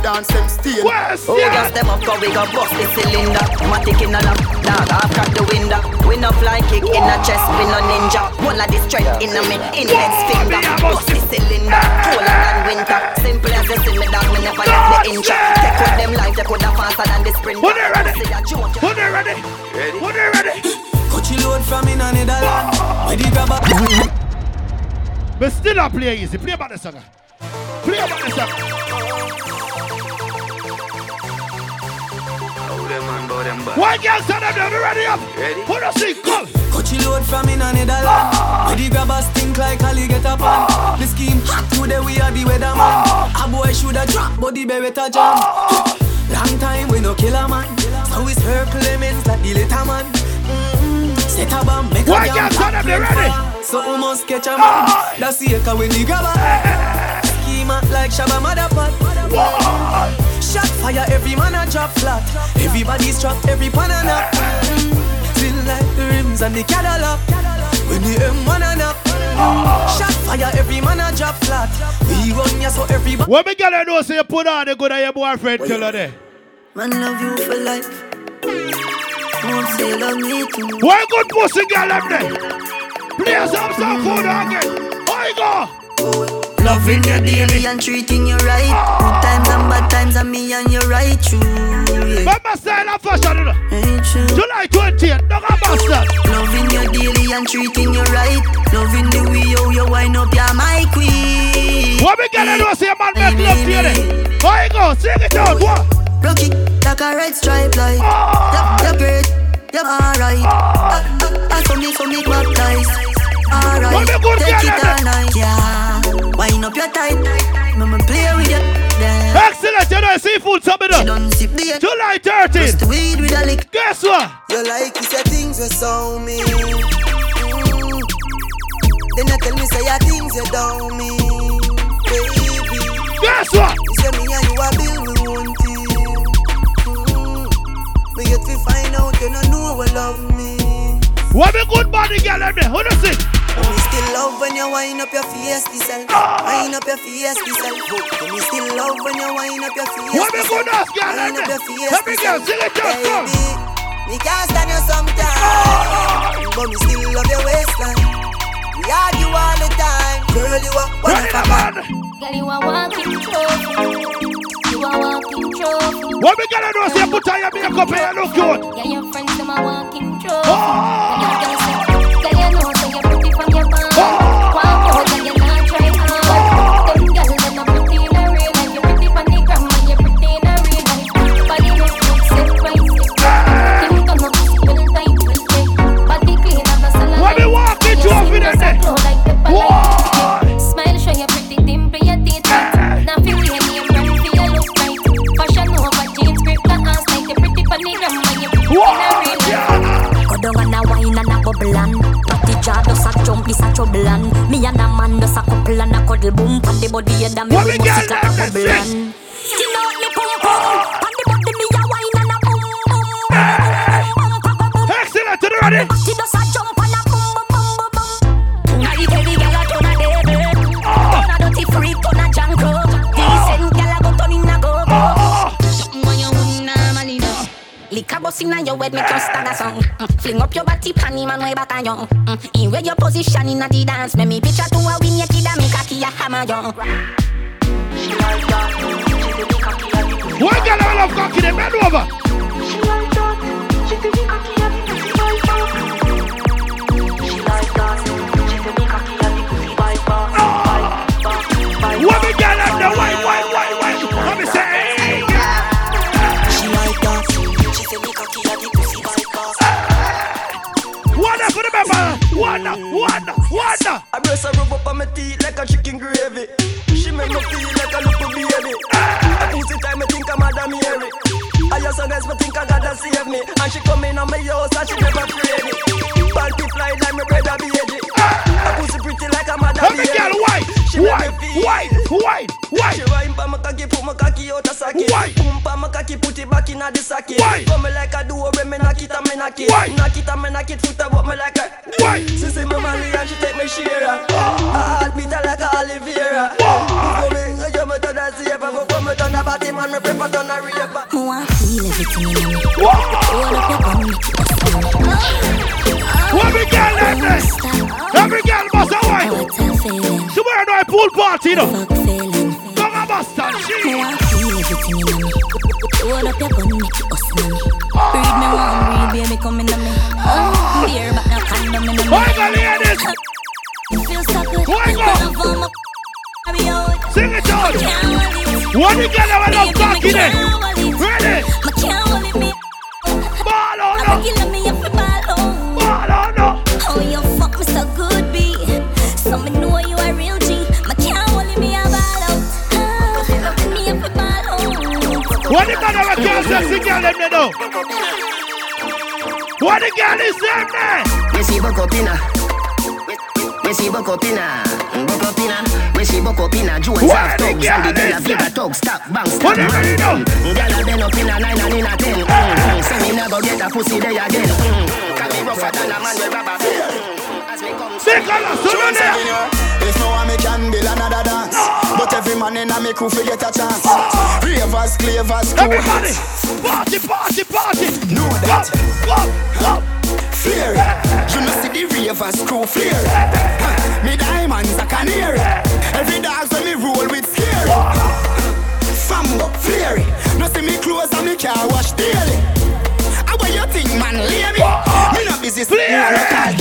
dance them stay. Oh, gas them up, cause we got bust the cylinder. Matic in a lap, dog, I've got the window. We no fly kick in a chest, we no ninja. One of the strength in a me index finger. Bust the cylinder, colder than winter. Simple as you see me, dog, me never left the inch. Take with them life, they coulda faster than the sprinter. When they ready? See that joke. When they ready? Ready? When they ready? Coachy load from in a Netherlands. Where the grabber. But still a play easy. Play about the song. Play about the song. Why gangster them there? We ready up? Ready? Who don't sing? Come. Coachy load from in a Netherlands. Ah. Where the grabbers stink like alligator pan. Ah. The scheme hot today, we are the weatherman. Ah. A boy shoulda drop, but the beretta jam. Long time we no kill a man. So we circle lemons like the little man. Mm-mm. Set a bomb, make Why a jam. can't son of them ready? So we must catch a man. That's the echo when the grabber. Schema like Shabba Motherpot. Shot fire, every man a drop flat. Everybody's trapped, every pan a knock. Mm. Still like the rims and the Cadillac. When the M1 a knock. Mm. Shot fire, every man a drop flat. We run ya so everybody. When me girl know say you put on the good of your boyfriend killer there. Man love you for life. Won't say love me too. Why good pussy girl them there? Play some some food again. Why go? Loving you daily and treating you right. Good times and bad times and me and you right true. Yeah. Remember style and fashion, you know? July 20th, don't bastard. Loving you daily and treating you right. Loving the way you, you wind up, you're my queen. What me girl know say man make love to you there? Why go? Sing it out, what? Rock it like a red stripe light. Ah. You're, you're great, you're alright. I, I, I saw me, so me baptized. Alright, What me good take it all night. Yeah, wind up your tight. Mama play with you. Excellent, you know seafood something she up. July Just 13th. weed with a lick. Guess what? You like you say things you saw me. Mm. Then you tell me say your things you down me, baby. Guess what? You say me and you a build me one thing. Mm. Me yet we find out you don't know what love me. What me good body girl them there? Who don't sing? Me still love when you wind up your face, self. Wind up your face, self. Me still love when you wind up your face. What me good ass girl them Wind up there? your face, Every girl sing it out, come. Me can't stand you sometimes, but me still love your waistline. We argue all the time, girl. You are one of a kind. Girl, you a walking trophy. You a walking trophy. What me girl know say put on your makeup and you look good. Yeah, your friends them a walking trophy. Oh! And this a trouble and me and a man does a couple and a cuddle boom. Pan the body head and me we must like a bubble and You know me pum pum. Pan the body me a wine and a boom boom. Excellent, to the ready. Bust inna your head, make you stagger song. Mm. Fling up your body, panty man way back on you. Mm. In where your position inna the dance, make me picture to a win naked and make a key a hammer you. One girl I love cocky, them bend over. What we girl them the wine, One, one, one. I breast her rub up on my teeth like a chicken gravy. She make me feel like a little baby. A pussy time I think I'm Madam Mary. I just so guys me think I gotta save me. And she come in on my house and she never afraid me. Panty fly like my brother baby. A pussy pretty like a Madam Let me Mary. girl white, She white, white, white, white. She wine pa my cocky, put my cocky out a socket. White. Boom pa my cocky, put it back in a the socket. White. Come me like a duo when me knock it and me knock it. White. Knock it and me knock it, foot up me like a. White. She say me Mali and she take me share. Ah. I heart beat her like a Oliveira. Before ah. me, you me turn a saver. Before oh, me turn a body man, me prefer turn a raper. Me feel everything in me. Hold up your gun, make it. What we girl them this? Every girl must have wine. Tomorrow night pool party, you know. Come on, Boston, Me she. want feel everything in me. Hold up your gun, make it bust down. Breed me one, breed baby come in me. Oh, beer but no condom in me. Why go ladies? Feel so good. Why go? When I form up, I be out. Sing it out. Can't hold it. What the girl I love talking me it? can't. Ready? Me can't hold it, me. Ball on I'm no. a killer, me up ball on. Ball. Oh, you fuck me so good, B. So me know you a real G. Me can't hold me a ball out. Me up for ball on. What the man of a girl sexy girl them they know? What the girl is them there? We see buck up inna. We- We see buck up inna. Buck up inna. We see buck up inna. Jones Where have the thugs girl and the Della is Viva that? thugs. Stop, bang, stop, What the hell you man. Mm, Girl a bend up inna nine and inna ten. Mm, mm. Say me never get a pussy there again. Mm, mm. Can me rougher than a man with rubber band. As me come. Big color, so no there. If no one me can build another dance But every man in a me crew fi get a chance Ravers, clavers, crew Everybody, party, party, party. Know that Whoa, whoa. Flare You know see the ravers crew flare Me diamonds a canary Every dog when me roll with scary Fambo, flare No see me clothes and me car wash daily How what you think man, lady? Me no busy sitting on a call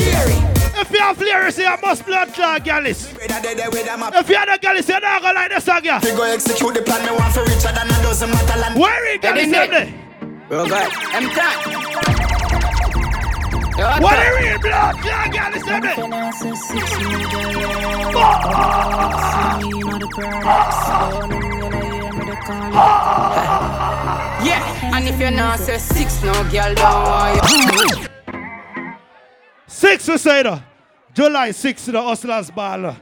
If you have flares, you must blood clot gallis. If you have the gallis, you're not gonna like the song, yeah. Go execute the plan, me want for richer than a dozen metal and Where is gallis? Bro, God, I'm done. What are real blood clot gallis them there? Yeah, and if you're not say six, no girl don't want you. Six we say no. July 6 to the Hustlers Ball.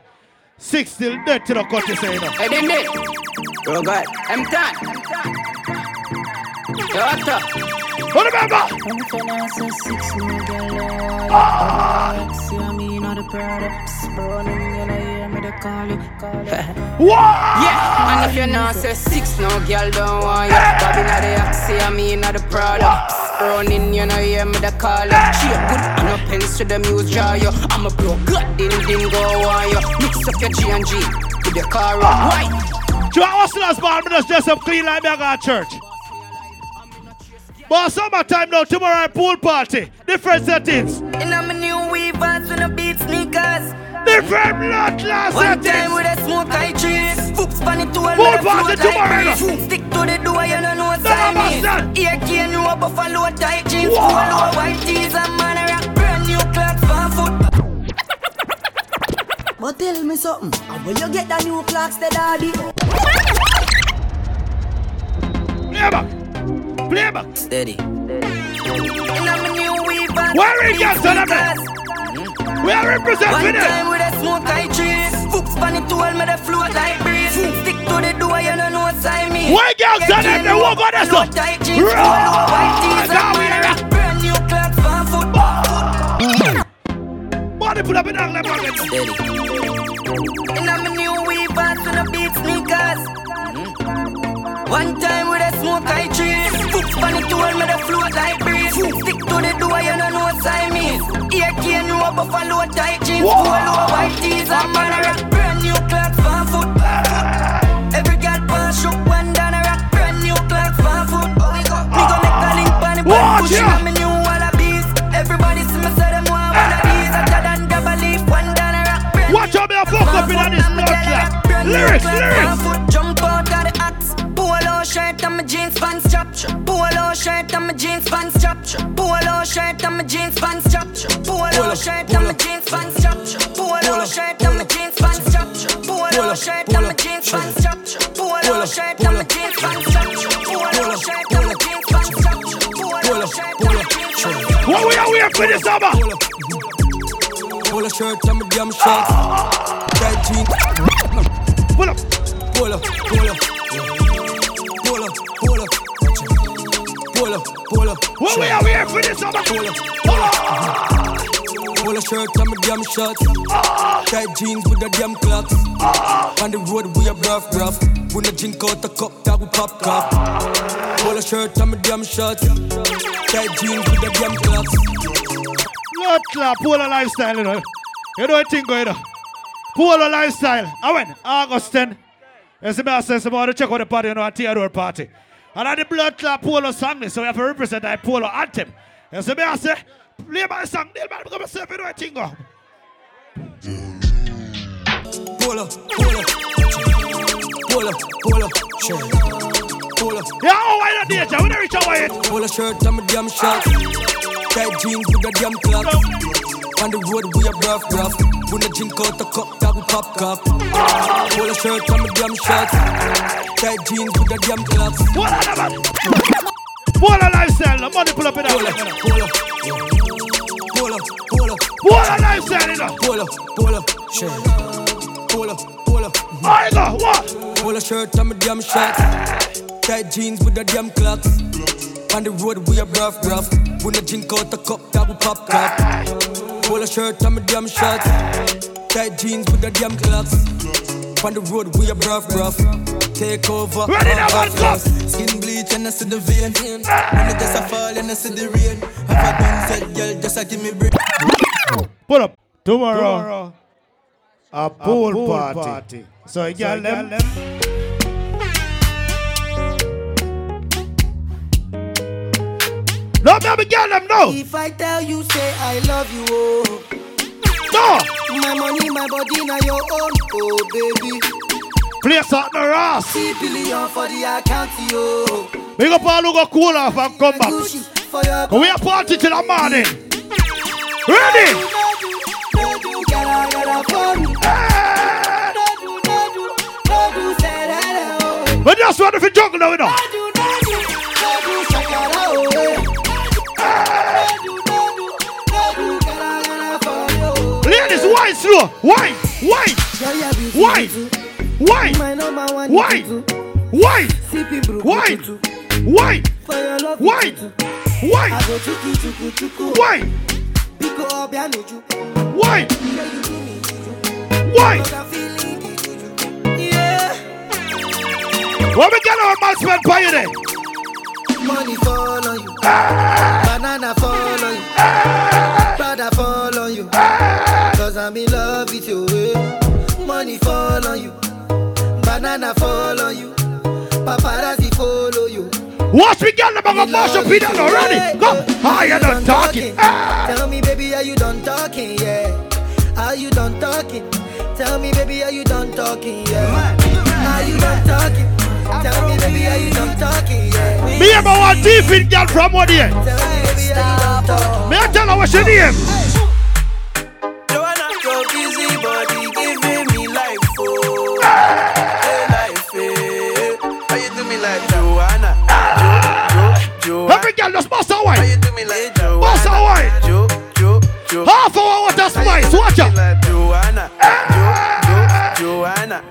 Six till dead to the cut you say no. Hey, then, then. Bro, God, I'm done. Yo, what up? What remember? Yeah, and if you're not say six, no girl don't want you. Bobby not the oxy, I mean not the product. Running, you know, hear me the call you. Cheer good and no pens to the muse jar you. I'm a bro, God, didn't didn't go on you. Mix up your G and G with the car. Why? To our Hustlers Ball, me just dress up clean like me I go to church. But summertime now, tomorrow pool party. Different settings. And I'm a new weavers with a beat sneakers. Different blood class One settings. time with a smoke I cheese. Foops pan it to a Full left, party float tomorrow, like Stick to the door, you don't know what No, time boss, is. no. Ear cane, no buffalo tight jeans. Wow. Full low white tees and man a rock brand new Clarks for foot. But tell me something, and where you get the new Clarks, the daddy? Play Playback. Steady. Where is your son of a? Hmm? We are representing One time with a smoke I trees. Fuchs pan it to all me the float like breeze. Hmm. Stick to the door, you don't know what I mean. Why girls son of a? Walk on this one. Brand new clock for football. Body put up in angle pocket. Steady. And I'm a new weaver, so the beat sneakers. Hmm? One time with a smoke I trees. Fuchs pan it told me the float like breeze. Stick to the door, you don't know what I mean. Here can you a buffalo tight jeans, of white tees, and man, I rock brand new Clarks, fan foot. Every girl pan shook one down a rock brand new Clarks, fan foot. Oh, we go, we go make a link pan it, pan Watch pushing ya. on me new Wallabees. Everybody see me say them want one of these. Hotter than double leaf, one down a rock brand Watch out, me a fuck up in on this blood clot. Lyrics, lyrics shirt and my jeans pants chop chop. Polo shirt and my jeans pants chop. Polo shirt and my jeans pants chop. Polo shirt and my jeans pants chop. Polo shirt and my jeans pants chop. Polo shirt and my jeans pants chop. Polo shirt and my jeans pants chop. Polo shirt and my jeans pants chop. Polo shirt and my jeans pants chop chop. What we are waiting for this summer? Polo shirt and my damn shirt. That jeans. Pull up. Pull up. Pull up. Pull up, pull up. What we are waiting for this summer? Pull up. Ah. Ah. Ah. Polo shirt and my damn shorts. Tight jeans with the damn clocks. On the road we a rough, rough. We no drink out the cup that we pop cup. Polo shirt and my damn shorts. Tight jeans with the damn clocks. Blood clot, polo lifestyle, you know. You know what thing going on? Polo lifestyle. I went August 10. You see me, I say, somebody want to check out the party, you know, a Theodore party. And at the blood clot polo song, so we have to represent that polo anthem. You see me, I say, play my song, deal man, become yourself, you know thing go. Polo, polo. Polo, polo. Shirt. Polo. Yeah, oh, why not danger? We don't reach out yet. Polo shirt and my damn shorts. Tight jeans with the damn clocks. On the road we a rough, rough. When the drink out the cup, that pop cock. Pull a shirt from the damn shots. Tight jeans with the damn clocks. What a man! What a lifestyle! Money pull up in that. Pull up, pull up. Pull up. What a lifestyle! Pull up, pull up. Shit. Pull up, pull up. I go, what? Pull a shirt from the damn shots. Tight jeans with the damn clocks. On the road we are rough, rough. We no drink out the cup that we pop cup. Polo shirt and my damn shorts. Tight jeans with the damn clocks. On the road we are rough, rough. Take over. Ready now, our one cup. house. Skin bleach and I see the vein. When it just a fall and I see the rain. Have a done said, girl, just a give me break. Pull up. Tomorrow. A pool, party. So, you girl, them. No, baby girl, them no. If I tell you, say I love you, oh. No. My money, my body, now your own, oh baby. Play something Ross. See billion for the account, yo. Big up all who go cool off and come back. Gucci for your Cause we are party till the morning. Ready? Me. Oh. But just want to juggle now, you know. Your nuju. wine, Girl, you do me juju. wine. But I'm feeling the juju. Yeah. What we get our man spend by you? Money fall on you. Banana fall on you. Banana fall on you. Paparazzi follow you. Watch me get them on a mash up in already. Come, how you done talking? Ah. Tell me, baby, are you done talking? Yeah. Are you done talking? Tell me, baby, are you done talking? Yeah. Are you done talking? Tell me, baby, are you done talking? Yeah. Me and my one deep in girl from what here? Tell me, baby, are you done talking? Me I tell her what's your name? every girl just bust her wine. Like bust her wine. Half hour water spice, watch out. Joanna, Joanna,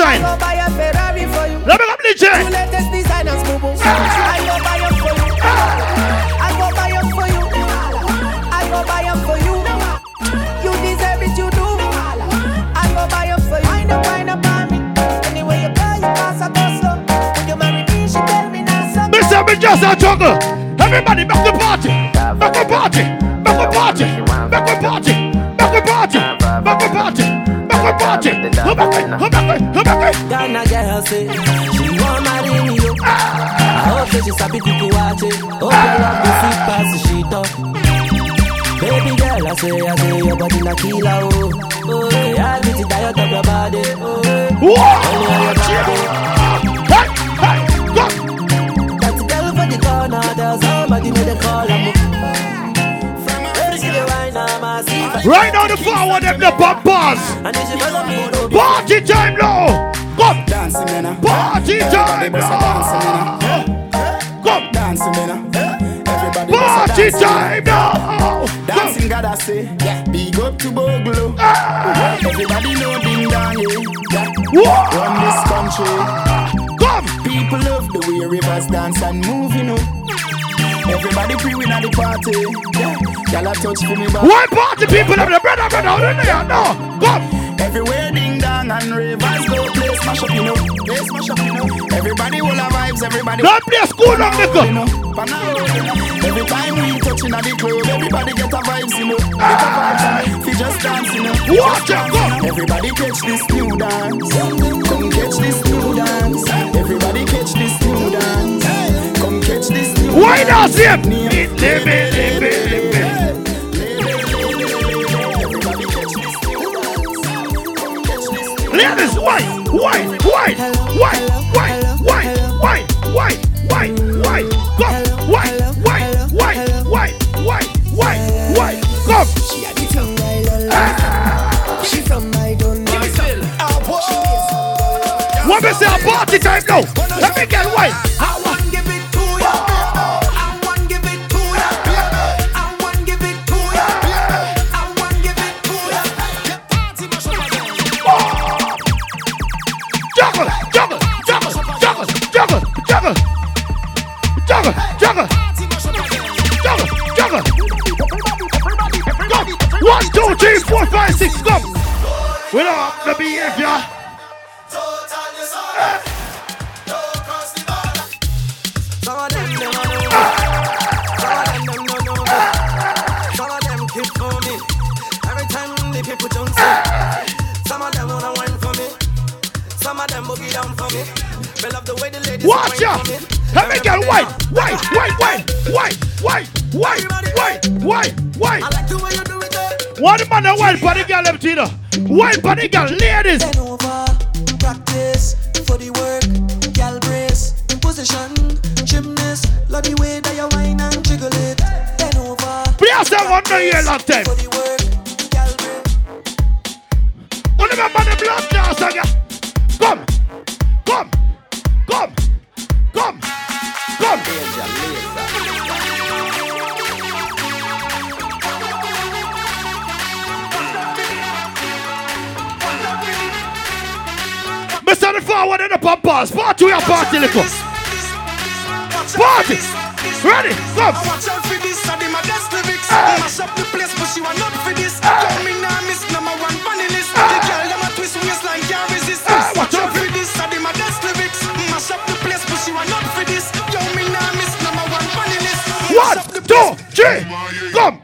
Let me You DJ. I go buy for you. I go buy for you. I go buy for you. You deserve it, you do. I go buy for you. Up, up you you pass a. Would you marry me? She me just a juggle. Everybody back the party. Back the party. Back the party. Back the party. Back the party. Go back it. Go back it. Go back it. Ghana girl say she want marry me yo. I hope that she sabi to watch it. Oh, hope you love the sweet pass the shit. Baby girl, I say, I say your body na killer oh. Oh, yeah, I get it diet of your body. Oh, only on your body. Got the girl for the corner, there's somebody made a call. I'm Baby, Right now the forward them the bumpers. And if she follow me, no Party time now. Come. Party time now. Come. Dancing. Everybody Party time now. Dancing, God, I say. Big up to Bogle. Everybody know Ding Dong, yeah. yeah. Run this country. Come. People love the way Ravers dance and move, you know. Everybody pre-win at the party. Yeah. Y'all a touch for me back. One party people have the brother brother out in there. No. Come. Everywhere ding dong and Ravers go play smash up, you know. Play smash up, you know. Everybody will have vibes, everybody. Don't play school on nigga. You know. Every time we touch in at the club, everybody get a vibes, you know. Get a ah. vibes, you know. Just dance, you know. Watch out, dance. Everybody catch this new dance. Come catch this new dance. Everybody Why not him? It, it, it. Ladies, why, why, why, why, why, why, why, why, why, why, come, why, why, why, why, why, why, why, come. She a different She from my know. What me say party time now? Let me get Tina. White body girl, ladies. We party, little. Party. Ready, come. Watch out for this, I did my best lyrics. Mash up the place, but she want not for this. Tell me now, miss number one funny list. The eh. girl, them a twist waistline, can't resist. Eh, watch out for this, I did my best lyrics. Mash up the place, but she want not for this. Yo, me now, miss number one funny list. One, two, three, come.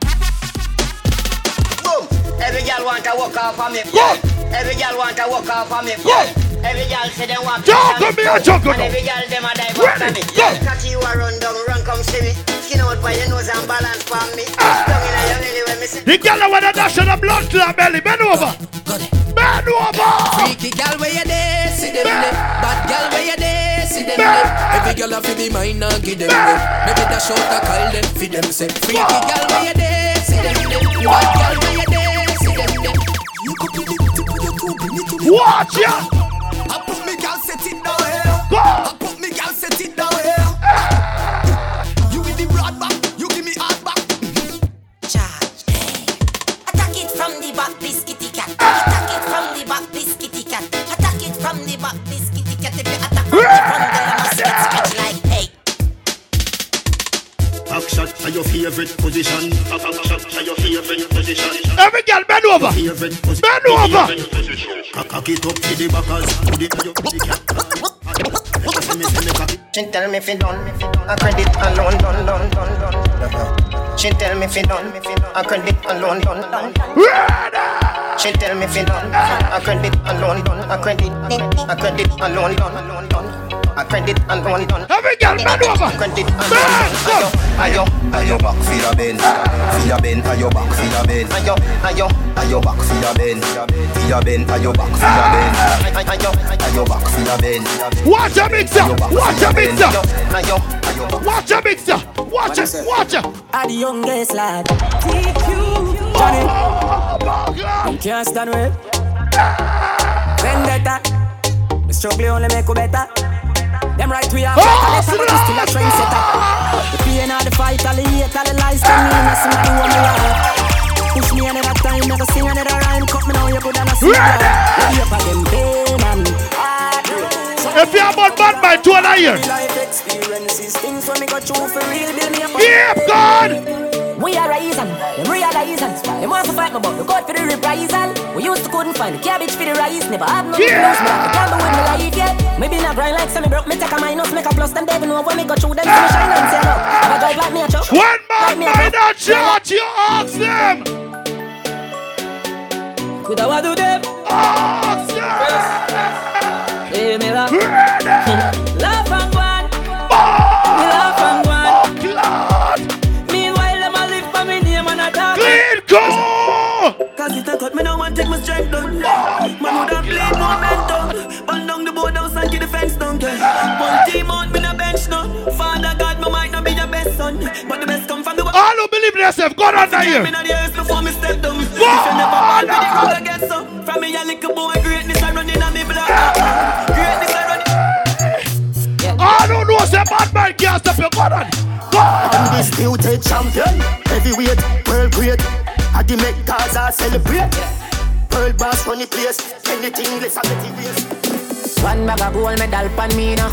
Every girl want to walk off of me. Yeah. Every girl want to walk off of me. Yeah. Every girl say they want Juggle me a juggle every girl them a dive after me. go. Catch you a run down, run come see me. skin out for your nose and balance for me. Ah. Down in your belly when me say. The girl with the dash of the blood to her belly. Bend over. Bend over. Freaky gal where you there, see them there. Bad gal where you there, see them there. Every gal a fi be mine and give them there. Maybe dash out a call them fi them say. Freaky gal where you there, see them there. Bad gal where you there, see them there. You could be the tip of your toe, bring it to me. Watch ya. Bend over. It up to the. She tell me if it done, a credit alone, done, done, done, done. She tell me if it done, a credit alone, done, done. She tell me if it done, a credit alone, done, a credit, a credit alone, done, alone, done. A credit alone, done. Every girl bend over. Credit alone, done. Ayo, Ayo back for your bend, for your bend, ayo back for your bend, ayo, ayo, ayo back for your bend, for your bend, ayo back for your bend, ayo, ayo back for your bend. Watch a mixer. Watch a mixer. ayo, Watch a mixer. Watch it. Watch it. I the youngest lad. TQ. Oh, Johnny. You can't stand with. Vendetta. The struggle only make you better. Them right we are but you still a trendsetter. The pain of the fight, all the hate, all the lies to me, and I see my one life. Push me another time, never sing another rhyme. Cut me now, you good and I see Ready? You up again, pain and If you have about bad by two and a year. Life experiences, things when me go through for real, build me up. Yeah, God. We are reason, them realizing. Them want to fight me, but look out for the reprisal. We used to couldn't find the cabbage for the rice. Never have no Yeah. close, but I gamble with my life, yeah. Maybe not grind like semi broke. Me take a minus, make a plus. Them devil know when me go through them. See me shine and say look. Have a drive like me a truck. One Like man me a by truck. that shot, you ask them. Could I do them? Ask Hey, me laugh. Ready? Laugh now and take my strength down Man would have played momentum Burn down the board house and keep the fence down yeah. One team out me no bench now Father God me might not be your best son But the best come from the All who believe in themselves, go on there Me here. not the earth before me step down If you never bad with the road I get some From me a little boy greatness I run in on me blood Greatness I run All who know say bad man can't stop you, go on. Go on. Undisputed champion, heavyweight, world great. I the make Gaza celebrate. World boss the place, anything less than the waste. One bag of gold medal pan me now.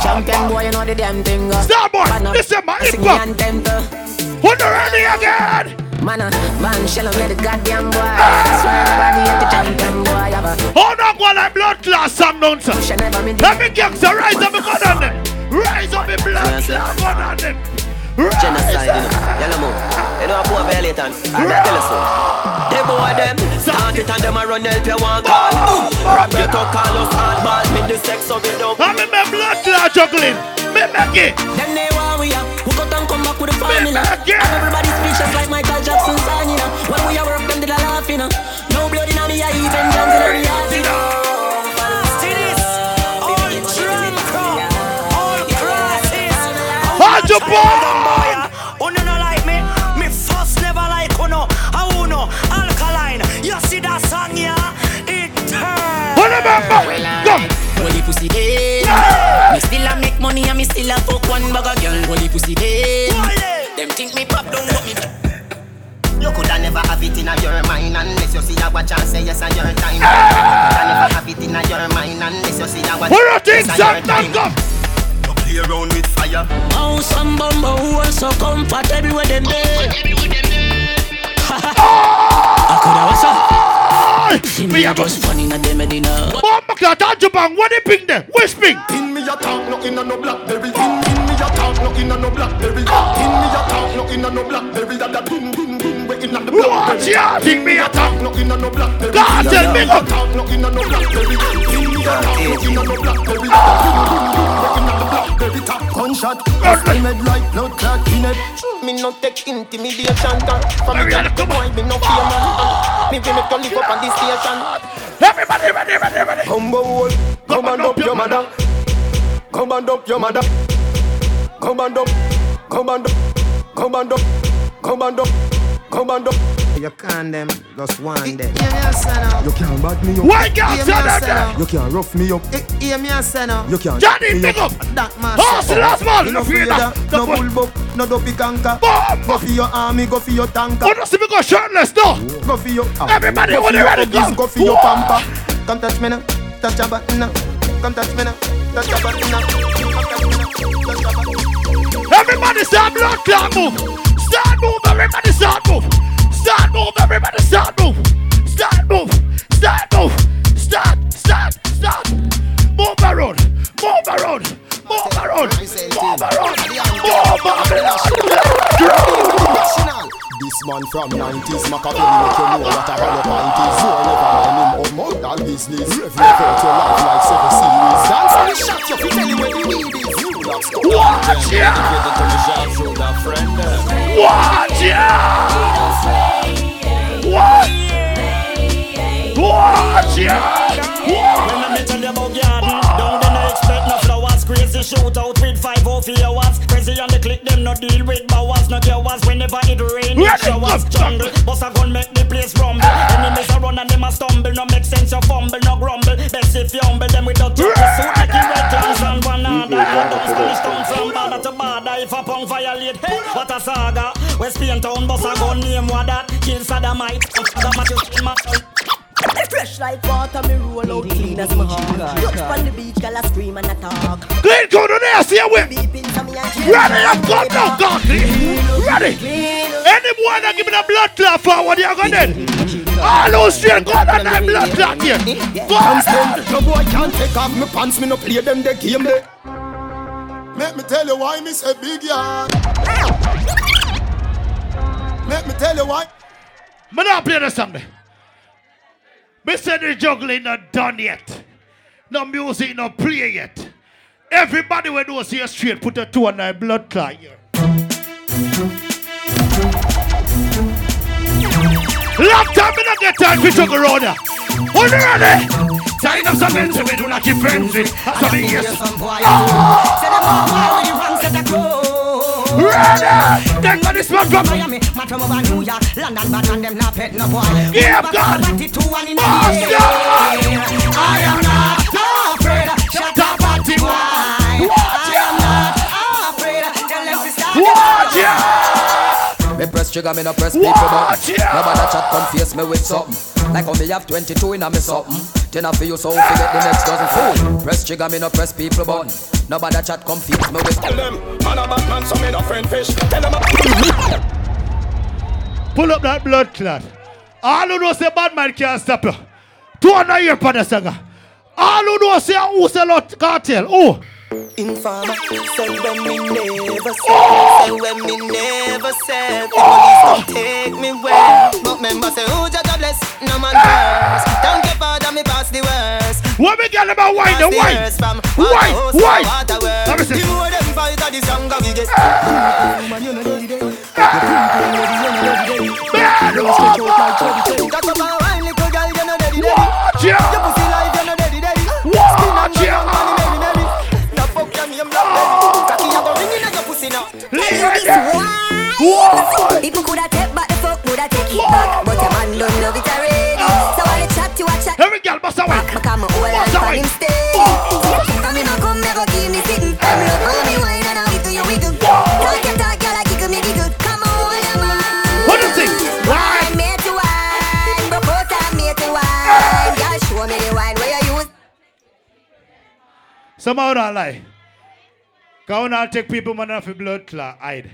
Champion boy, you know the damn thing. uh. Stop, boy. Man, uh, my hip-hop. me anthem, uh. Put the ready again. Man, uh, man, shell me the goddamn boy. I swear nobody ain't the champion boy. A Hold on, go like blood class down, sir. Let me get the rise up and go on them. Rise up in blood class, go on them. Genocide, you know. Yellow moon. You know, a poor violate and I tell you so. They boy them, start it and them a run help you one call. Rap your talk, call us hardball, me the sex of it up. I'm in my blood clot juggling. Me make it. Them they want we up. Who got and come back with the formula. And everybody speeches like Michael Jackson song, Your boy. Uno oh, no like me, me first never like uno. A uno, alkaline. You see that song, yeah? It turns. On, Go. Holy pussy dead. Me still a make money and me still a fuck one bag of girl. Holy pussy dead. Them think me pop down, but me. You coulda never have it in your mind unless you see a watch and say yes and your time. You coulda never have it in your mind unless you see a watch. You think, yes and your time. Go. Play around with fire. Oh, some bumbo who are so comfortable with them dead. I coulda what's up? See me a just funny na dem medina. Bomba clot, hold your bang. What they ping there? Which ping? In me a talk, no inna no blackberry. In, in me a talk, no inna no blackberry. Ah! In me a talk, no inna no blackberry. That that pin pin pin we inna the Watch blackberry. ya, think me a talk. no inna no blackberry. God, tell me go. talk, no inna no blackberry. In me a talk, no inna no blackberry. Ah! That we the. Baby top gunshot. Helmet like blood clot in it. Me no take intimidation gun From me girl to boy, me no fear man. Me will make you live up on this station. Everybody, ready, ready, ready Come on, come and up your mother. Come and up your mother. Come and up, come and up. Come and up, come and up. Come and up You can them, just one them. You can't bad me up. Why girl Hear say me a that say there? now. You can't rough me up. Hear me a say now. You can't Johnny, me big up. That man Oh, the last ball You No no fear fear that. that. No bull buck, no dopey canker. Go for your army, go for your tanker. Oh, no, see me go shirtless no Go for your ah. Everybody, go when you ready, huggies, go. Go for your Whoa. pamper Come touch me now, touch your button now. Come touch me now, touch your button now. Come touch me now, touch your button Everybody start blood clot move. Start move, everybody start move. Start move, everybody start move. Start move, start move. Start, start, start. Move around, move around, move around, move around, move around. This man from 90s Machiavelli make you know what a hollow pint is You never mind him oh, of mortal business Rev out your life like seven series Dance on the shot you fi tell you where the weed is You lock stuck Watch ya! Watch ya! What? Watch ya! When I tell you about garden, Crazy shootout with five oh for hours. Crazy on the click, them no deal with bowers, no hours. Whenever it rain, it showers. Jungle, bust a gun make the place rumble. Enemies a run and them a stumble. No make sense you fumble, no grumble. Best if you humble them with a of suit like you red clans and banana. Don't Spanish town from border to border. If a punk violate, hey, what a saga. West Spain town, bust a gun name what that. Kill Saddamite, Saddamite, Fresh like water, me roll out clean as my heart. Look on the beach, girl, I scream and I talk. Clean go to there, see a whip. Beeping to me and Ready, I'm gone now, gone clean. Ready. Any boy that give me the blood clot forward, you're gonna dead. All those straight, go on that blood clot here. Go on. No boy can't take off me pants Me no play them the game they Make me tell you why me say big yard Make me tell you why Me not play the song there. Me say the juggling not done yet. No music not play yet. Everybody when see a straight, put a two on that blood clot here. Long time me not get time to juggle around here. Hold you ready? Sign up some men so we do not keep friends with. So me yes. Ah! Ready? Then got this man from Miami, from over New York, London, but and them not pet no boy. Yeah, God. up at it, two one in the I am not afraid. Shut up, press trigger, me no press people Watch button. ya! Nobody chat confuse me with something. Like how me have 22 in a me something. Ten for you so fi get the next dozen fool. Press trigger, me no press people button. Nobody chat confuse me with Tell them Man a bad man so me no friend fish Tell them Pull up that blood clot. All who know say bad man can't stop you. Two on the ear for the singer. All who know say who's a lot cartel. Oh. Informer, say when me never said, say when me never said, the police come take me where. But member say, oh, who just bless, no man curse. Don't get bad me pass the worst. What me get about wine? The wine. Wine. Wine. Let me see. The more them fight, the stronger we get. Ah. Man, you know the day. Man over. Got up and wine, little girl, you know the day. Watch ya. Now. People coulda take back the fuck, woulda take it back, but your man don't love it already. So all the chat you a chat. Every girl must away. Back, become a whole Must lot on him stay. From ma come, me give me sitting. Come look how me wine and I wiggle you wiggle. Talk your talk, girl, I giggle me giggle. Come on, your man. What is it? Wine, me to wine, broke out and me to wine. Girl, show me the wine where you use. Don't lie. Cause I take people man off a blood clot hide.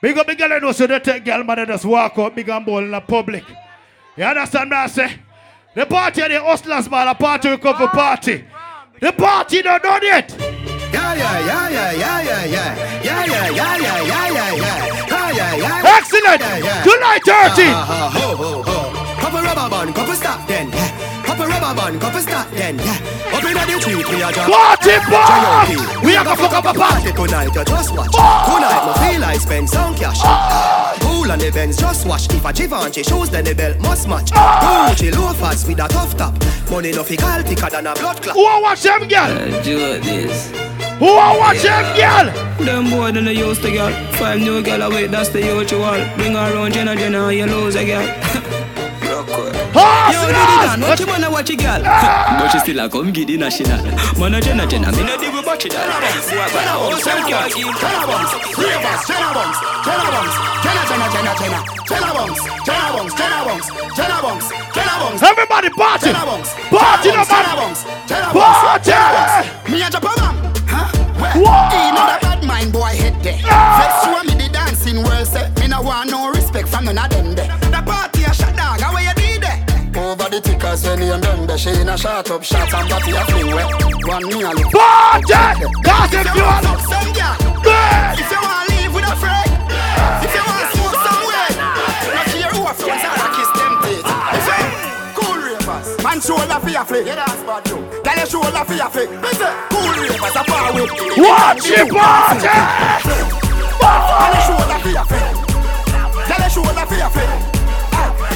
Big up the girl know so they take girl man just walk out big and bold in the public. You understand what I say? The party the hustlers man, a party we come for party. The party not done yet. Yeah, yeah, yeah, yeah, yeah, yeah, yeah. Yeah, yeah, yeah, yeah, yeah, yeah, yeah. Ah, yeah, yeah. Excellent. Yeah, yeah. July 30. Ah, ah, ho, ho, ho. Couple rubber band, couple stop then. Couple rubber band, couple start then, yeah. Up inna the tree, we a drop. Party bar! J.O.P. We a go fuck up a party tonight, you just watch. Tonight, me feel like spend some cash. Cool on the Benz, just watch. If a Givenchy shoes, then the belt must match. Gucci loafers with a tough top. Money no fi call thicker than a blood clot. Who a watch them, girl? do this. Who a watch them, girl? Them boy them they used to girl. Five new girl away, that's the usual. Bring her around Jenna Jenna, you lose a girl. Horse Yo, Diddy Dan, what you wanna watch a girl? but she still a come get the national. Man a Jenna Jenna, me no deal with watch it all. Jenna Jenna Jenna Jenna, Jenna, Jenna, Jenna, Jenna Jenna Jenna Jenna Jenna. Everybody party! Party, no man! Bunks, Jenna Bunks, Party! Me a drop a man, huh? Where? What? He know the bad mind boy head there. Let's show me the dancing world say. Me no want no respect from none of them there. The when you done the She in a shot up shot and body a fling wet. One me a look. Party! Cause if you are Some girl, ah. if you want live with a friend, if you want smoke somewhere, not care who a friends are, kiss them teeth. If you cool ravers, man shoulder for your flick. Yeah, that's bad too. Girl, your shoulder your flick. Cool ravers, a far away. Watch it, party! Girl, your shoulder for your flick. Girl, your shoulder for your flick.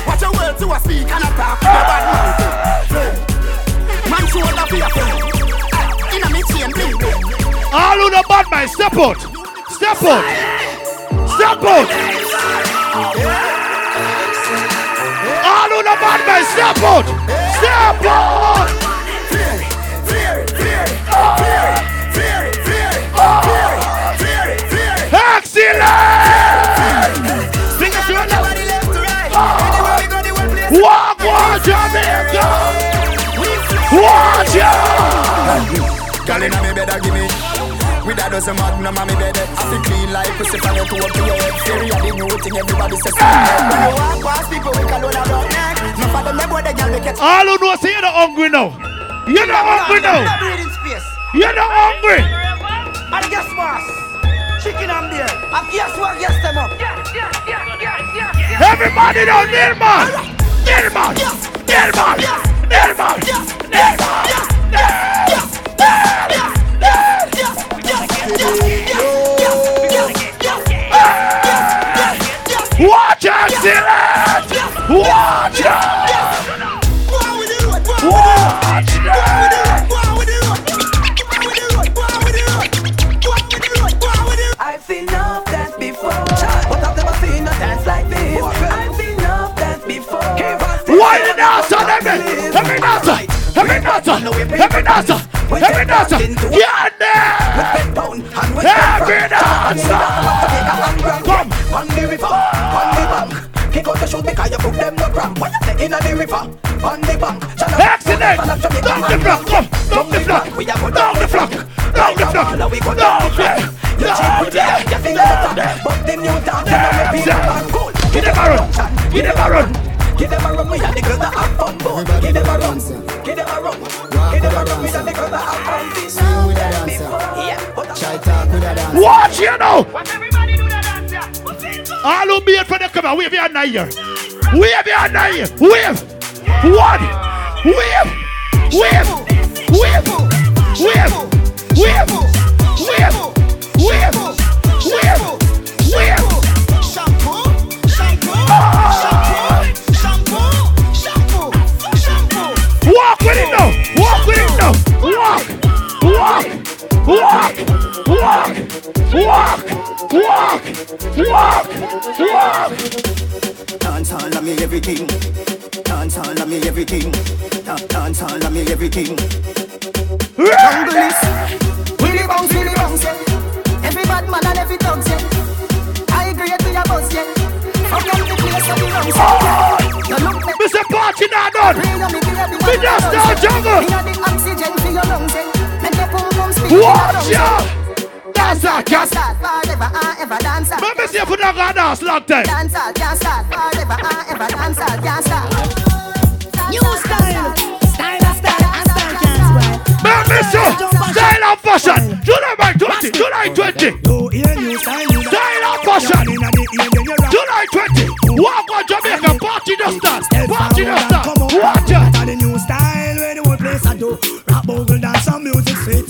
Ah, Watch your words to a speak and a talk bad. Man shoulder for your flick. Ah, Inna me chain bling. All who the bad man, step out! Step out! Step out! All who the bad man, step out! Step out! Excellent! Walk, walk, Jamaica! Watch out! Girl inna me bed give me With a dozen magnum on me bed I feel clean like pussy from your toe to your head Fury a the new thing everybody says When you walk past people we can load a rock neck No for them they boy the girl they get All who know say you're not hungry now. You're not hungry now. breathing space You're not hungry. And guess what? Chicken and beer And guess what? Guess them up Everybody down there, man. There, man. There, man. Nermal! Nermal! Nermal! Dancer, every dancer, every dancer. Get there! Every dancer! Come on the river, on the bank. Kick out the shoes because you put them no cramp. When you say in the river, on the bank. Accident! Down the block, come! Down the block! Down the block! Down the block! Down the block! You cheap with it, you feel like that. But them new dance, you know me feel like cool. Give them a run! Give them a run! Give them a run, we are the girls that have fun. boy. Give them a run, have fun. Swing with a dancer Try talk with a dancer Watch you now! All who be it for the cover, wave your hand here. Wave your hand here. Wave. One. Wave. Wave. Wave. Wave. Wave. Wave. Wave. Wave. Wave. Shampoo, shampoo, shampoo, shampoo, shampoo, shampoo Walk with it now. Walk with it now. Walk. Walk. Walk. Walk. Walk. Walk. Walk. Walk. Dance all of me everything. Dance all of me everything. Da- Dance all of me everything. Jungle is Willy bounce, Willy bounce, yeah. Every bad man and every dog, yeah. I agree to your boss, yeah. Fuck up the place of the yeah. Oh! You look like Mr. Party not done. We just jungle. Me are the oxygen for your lungs, yeah. Make your pum pum speak in your Watch lungs, ya. That's a cat. Start forever and ever dance. Let me see if you don't got dance long time. Dance all can't start forever and ever dance all can't start. New style, style of style and style can't spoil. Let me see. Style and fashion. July by 20. July 20. Style and fashion. July 20. Walk on Jamaica. Party the start. Party the start. Watch it. the new style. you. Rap bogle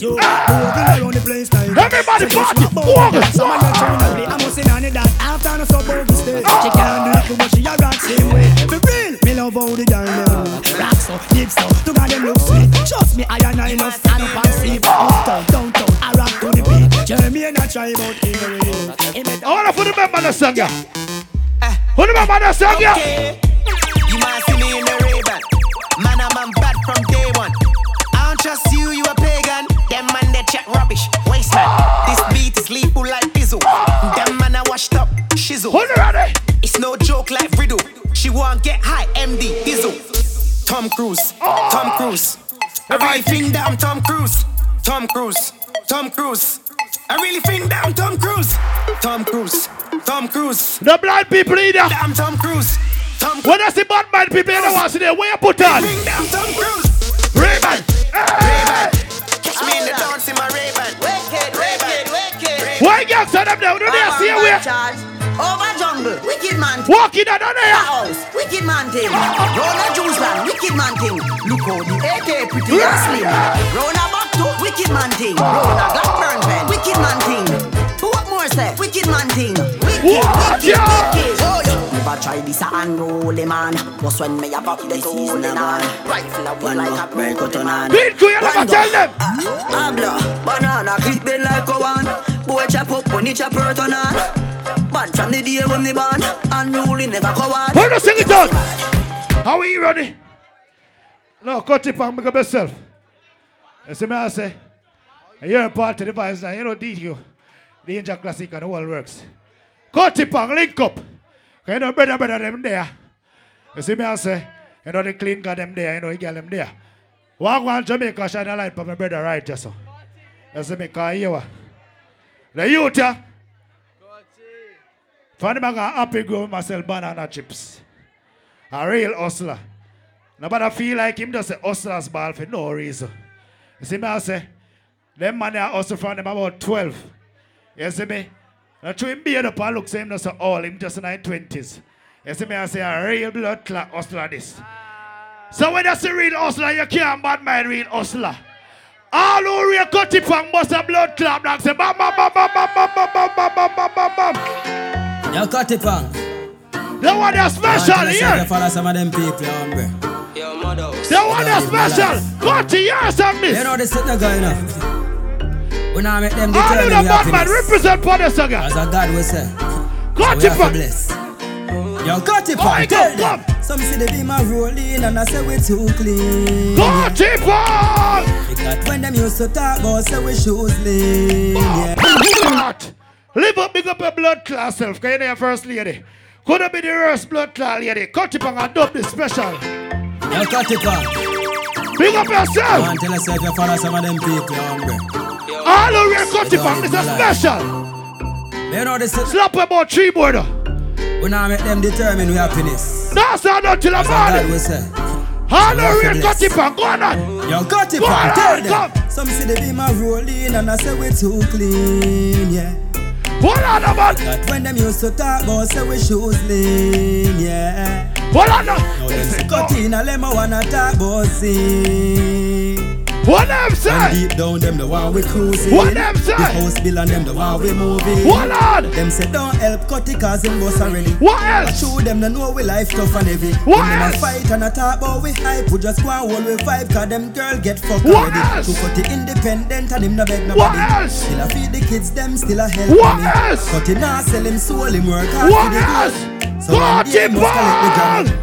you. Bogle around the place like Everybody So just party, rap bogle bogle. dance. Some ah! of your tune a play. I'm sing on it that after no so bogle stay. Ah! She can't do it but she a rock same way. For real, me love how the girl them ah! rock so deep so. To God them look sweet. Trust me, I and I love stand up and see. Uptown, downtown, I rock to the beat. Jeremy and I try about Ingrid. I wanna put the member the song, yeah. Who the member the song, yeah? You might see me in the Ray-Ban. Man, I'm on bad from day one. I don't trust you, rubbish. Man. This beat is lethal like Bizzle. Them man, I washed up. Shizzle. It's no joke like Riddle. She won't get high, MD, Diesel. Tom Cruise, Tom Cruise. I really think that I'm Tom Cruise. Tom Cruise, Tom Cruise. I really think that I'm Tom Cruise. Tom Cruise, Tom Cruise. The blind people either. I'm Tom Cruise. Tom When I see bad man people, they don't want to see way you put on. I'm Tom Cruise. Ray-Ban. Ray-Ban. Catch me in the dance in my Ray-Ban. Them now? Do they see a way? Over jungle, wicked man. Walking down there. House, wicked man thing. Roll a juice man, wicked man thing. Look how the AK pretty and slim. Roll a back to wicked man thing. Roll a Blackburn pen, wicked man thing. What more say? Wicked man thing. Wicked, Watch wicked, out! wicked. Oh, yeah. Never try this a unruly eh, man. Just when me a pop the season a eh, man. Rifle a one like a break out on on. Big you never tell them. Uh, uh, Abla, banana clip bend like a one. Boy chop up when it chop hurt on on. Bad from the day when me born. Unruly never go on. Hold on, sing it out. How are you ready? No, cut it and make up yourself. You see me I say? You're a part of the vibes now. You know DQ. Danger Classic and the world works. Cut it and link up. You know better, better them there. You see me I say? You know the clean got them there. You know you get them there. Walk one Jamaica shine a light for my brother right just so. See me call you. The youth yeah. Find them a happy grow myself banana chips. A real hustler. Nobody feel like him just a hustler's ball for no reason. You see me I say? Them man are hustle from them about 12. You see me? Now true him beard up and look same just all him just in his twenties. You see me I say a real blood clot hustler this. Ah. So when that's a real hustler, you can't bad mind real hustler. All who real cut it from bust a blood clot like say bam bam bam bam bam bam bam bam bam bam bam bam bam. Yo, cut it, pang. The one that's special here. Follow some of them people, hombre. The one that's special. Cut it, yes, and this. You know this is not going on. We now make them All of the bad man represent for the saga. As a God will say. Cut So we it, have to bless. It, pang. it Tell come, them. Some say they be my rolling and I say we too clean. Cut it, pang. Because when them used to talk about say we shoes lean. Yeah. Live up, big up your blood class self. Cause you know your first lady. Could have been the worst blood class lady. Cut it, and dub this special. Yo, cut it, pang. Big up yourself. Go and tell yourself you follow some of them people, hombre. All the real cut it, pang. This is special. You know this is... Slap about three more. We now make them determine we happiness. That's not until the a morning. will say. All So we the real bless. cut it, pang. Go on. Yo, cut it, on, Tell come. them. Some say they be my rolling and I say we too clean, yeah. Hold on, man. That when them used to talk about say we shoes lean, yeah. Hold on, now. Now them say cut in a lemon wanna talk about sin. What them say? And deep down them the one we cruising. What them say? The house bill and them the one we moving. What on? Them say don't help cut it cause them boss already. What else? I show them they know we life tough and heavy. What them else? fight and a talk about we hype, we just go and hold we vibe cause them girl get fucked What already. else? To cut it independent and him no beg nobody. What else? Still a feed the kids them, still a help What me. else? Cut it now sell him soul, him work hard What else? So Cut it, the man. job.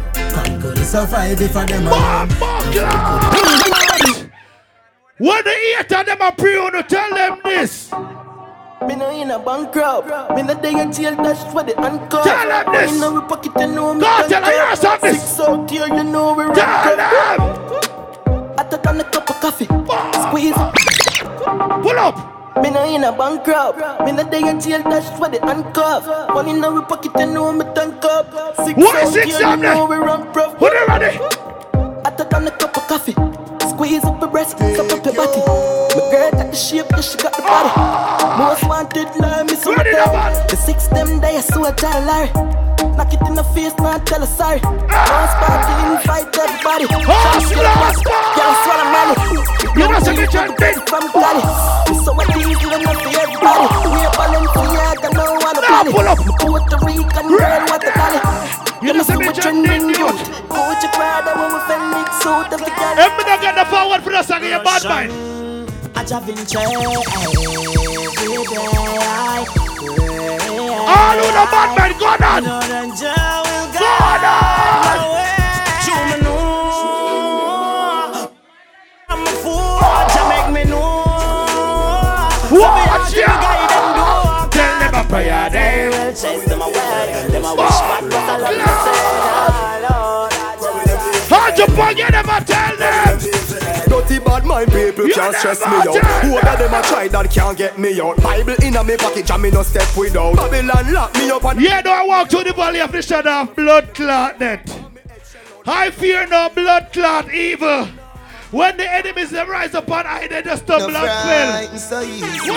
Survive if I them Man, fuck When the eight of them are pre on to tell them this. Me no in a bankrupt. Me no day in jail. That's where the handcuff. Tell them this. Me no we pocket. You know me. Go tell them cut. you stop this. Six out here. You know we Tell run them. Hotter than a cup of coffee. Squeeze. Pull up. Me no in a bankrupt. Me no day in jail. That's where the handcuff. Money in our pocket. You know me tank up. Six What out here. You know we run prof. Who they ready? fad. Most wanted love me so much. The six them they are so dollar. Knock it in the face, man. tell a sorry. Ah. Most party invite everybody. Oh, Horse blast, can't swallow money. You must have been from Cali. So I think you enough for everybody. We're Balenciaga, no one about it. Puerto Rican girl, what the dolly. You must have been trending youth. Oh, your pride, I want to Felix, so the girl. Everybody get the forward for us, I get your bad mind. I just been every day. All who the bad man, go on. Go on. I'm a fool, to make me know. Watch ya. Tell them a prayer day. Chase them away, them a wish back, but I love you, How'd you bug you never tell them? Dirty bad mind people can't stress me out. Who of them a try that can't get me out? Bible in a me pocket and me no step without. Babylon lock me up and Yeah, no, I walk through the valley of the shadow of blood clot net. I fear no blood clot evil. When the enemies them rise upon I, they just stumble and fail. so easy.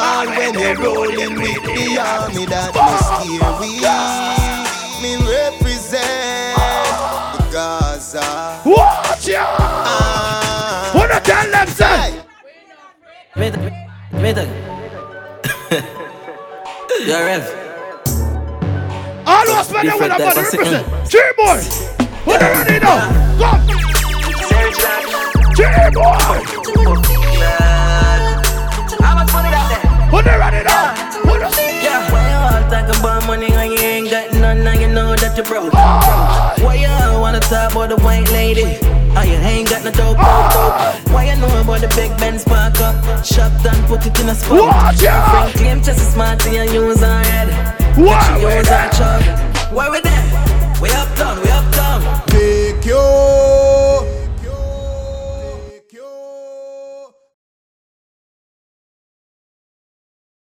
All when you're rolling with the army that must hear we. Me Wanna tell them, say? Wait, wait. Rev. All us men that Different with a type body of sitting. represent. What are ready now? Come! G-boy! What are ready now? What are Yeah, why you all talk about money when you ain't got none and you know that you're broke? Why you all wanna talk about the white lady? I ain't got no dope, dope, dope. Why you know about the big Ben spark up? Shut down, put it in a spot. Watch! Claim just as smart and you use our head. What? She use our chug. Where we there? We up down, we up down. Take your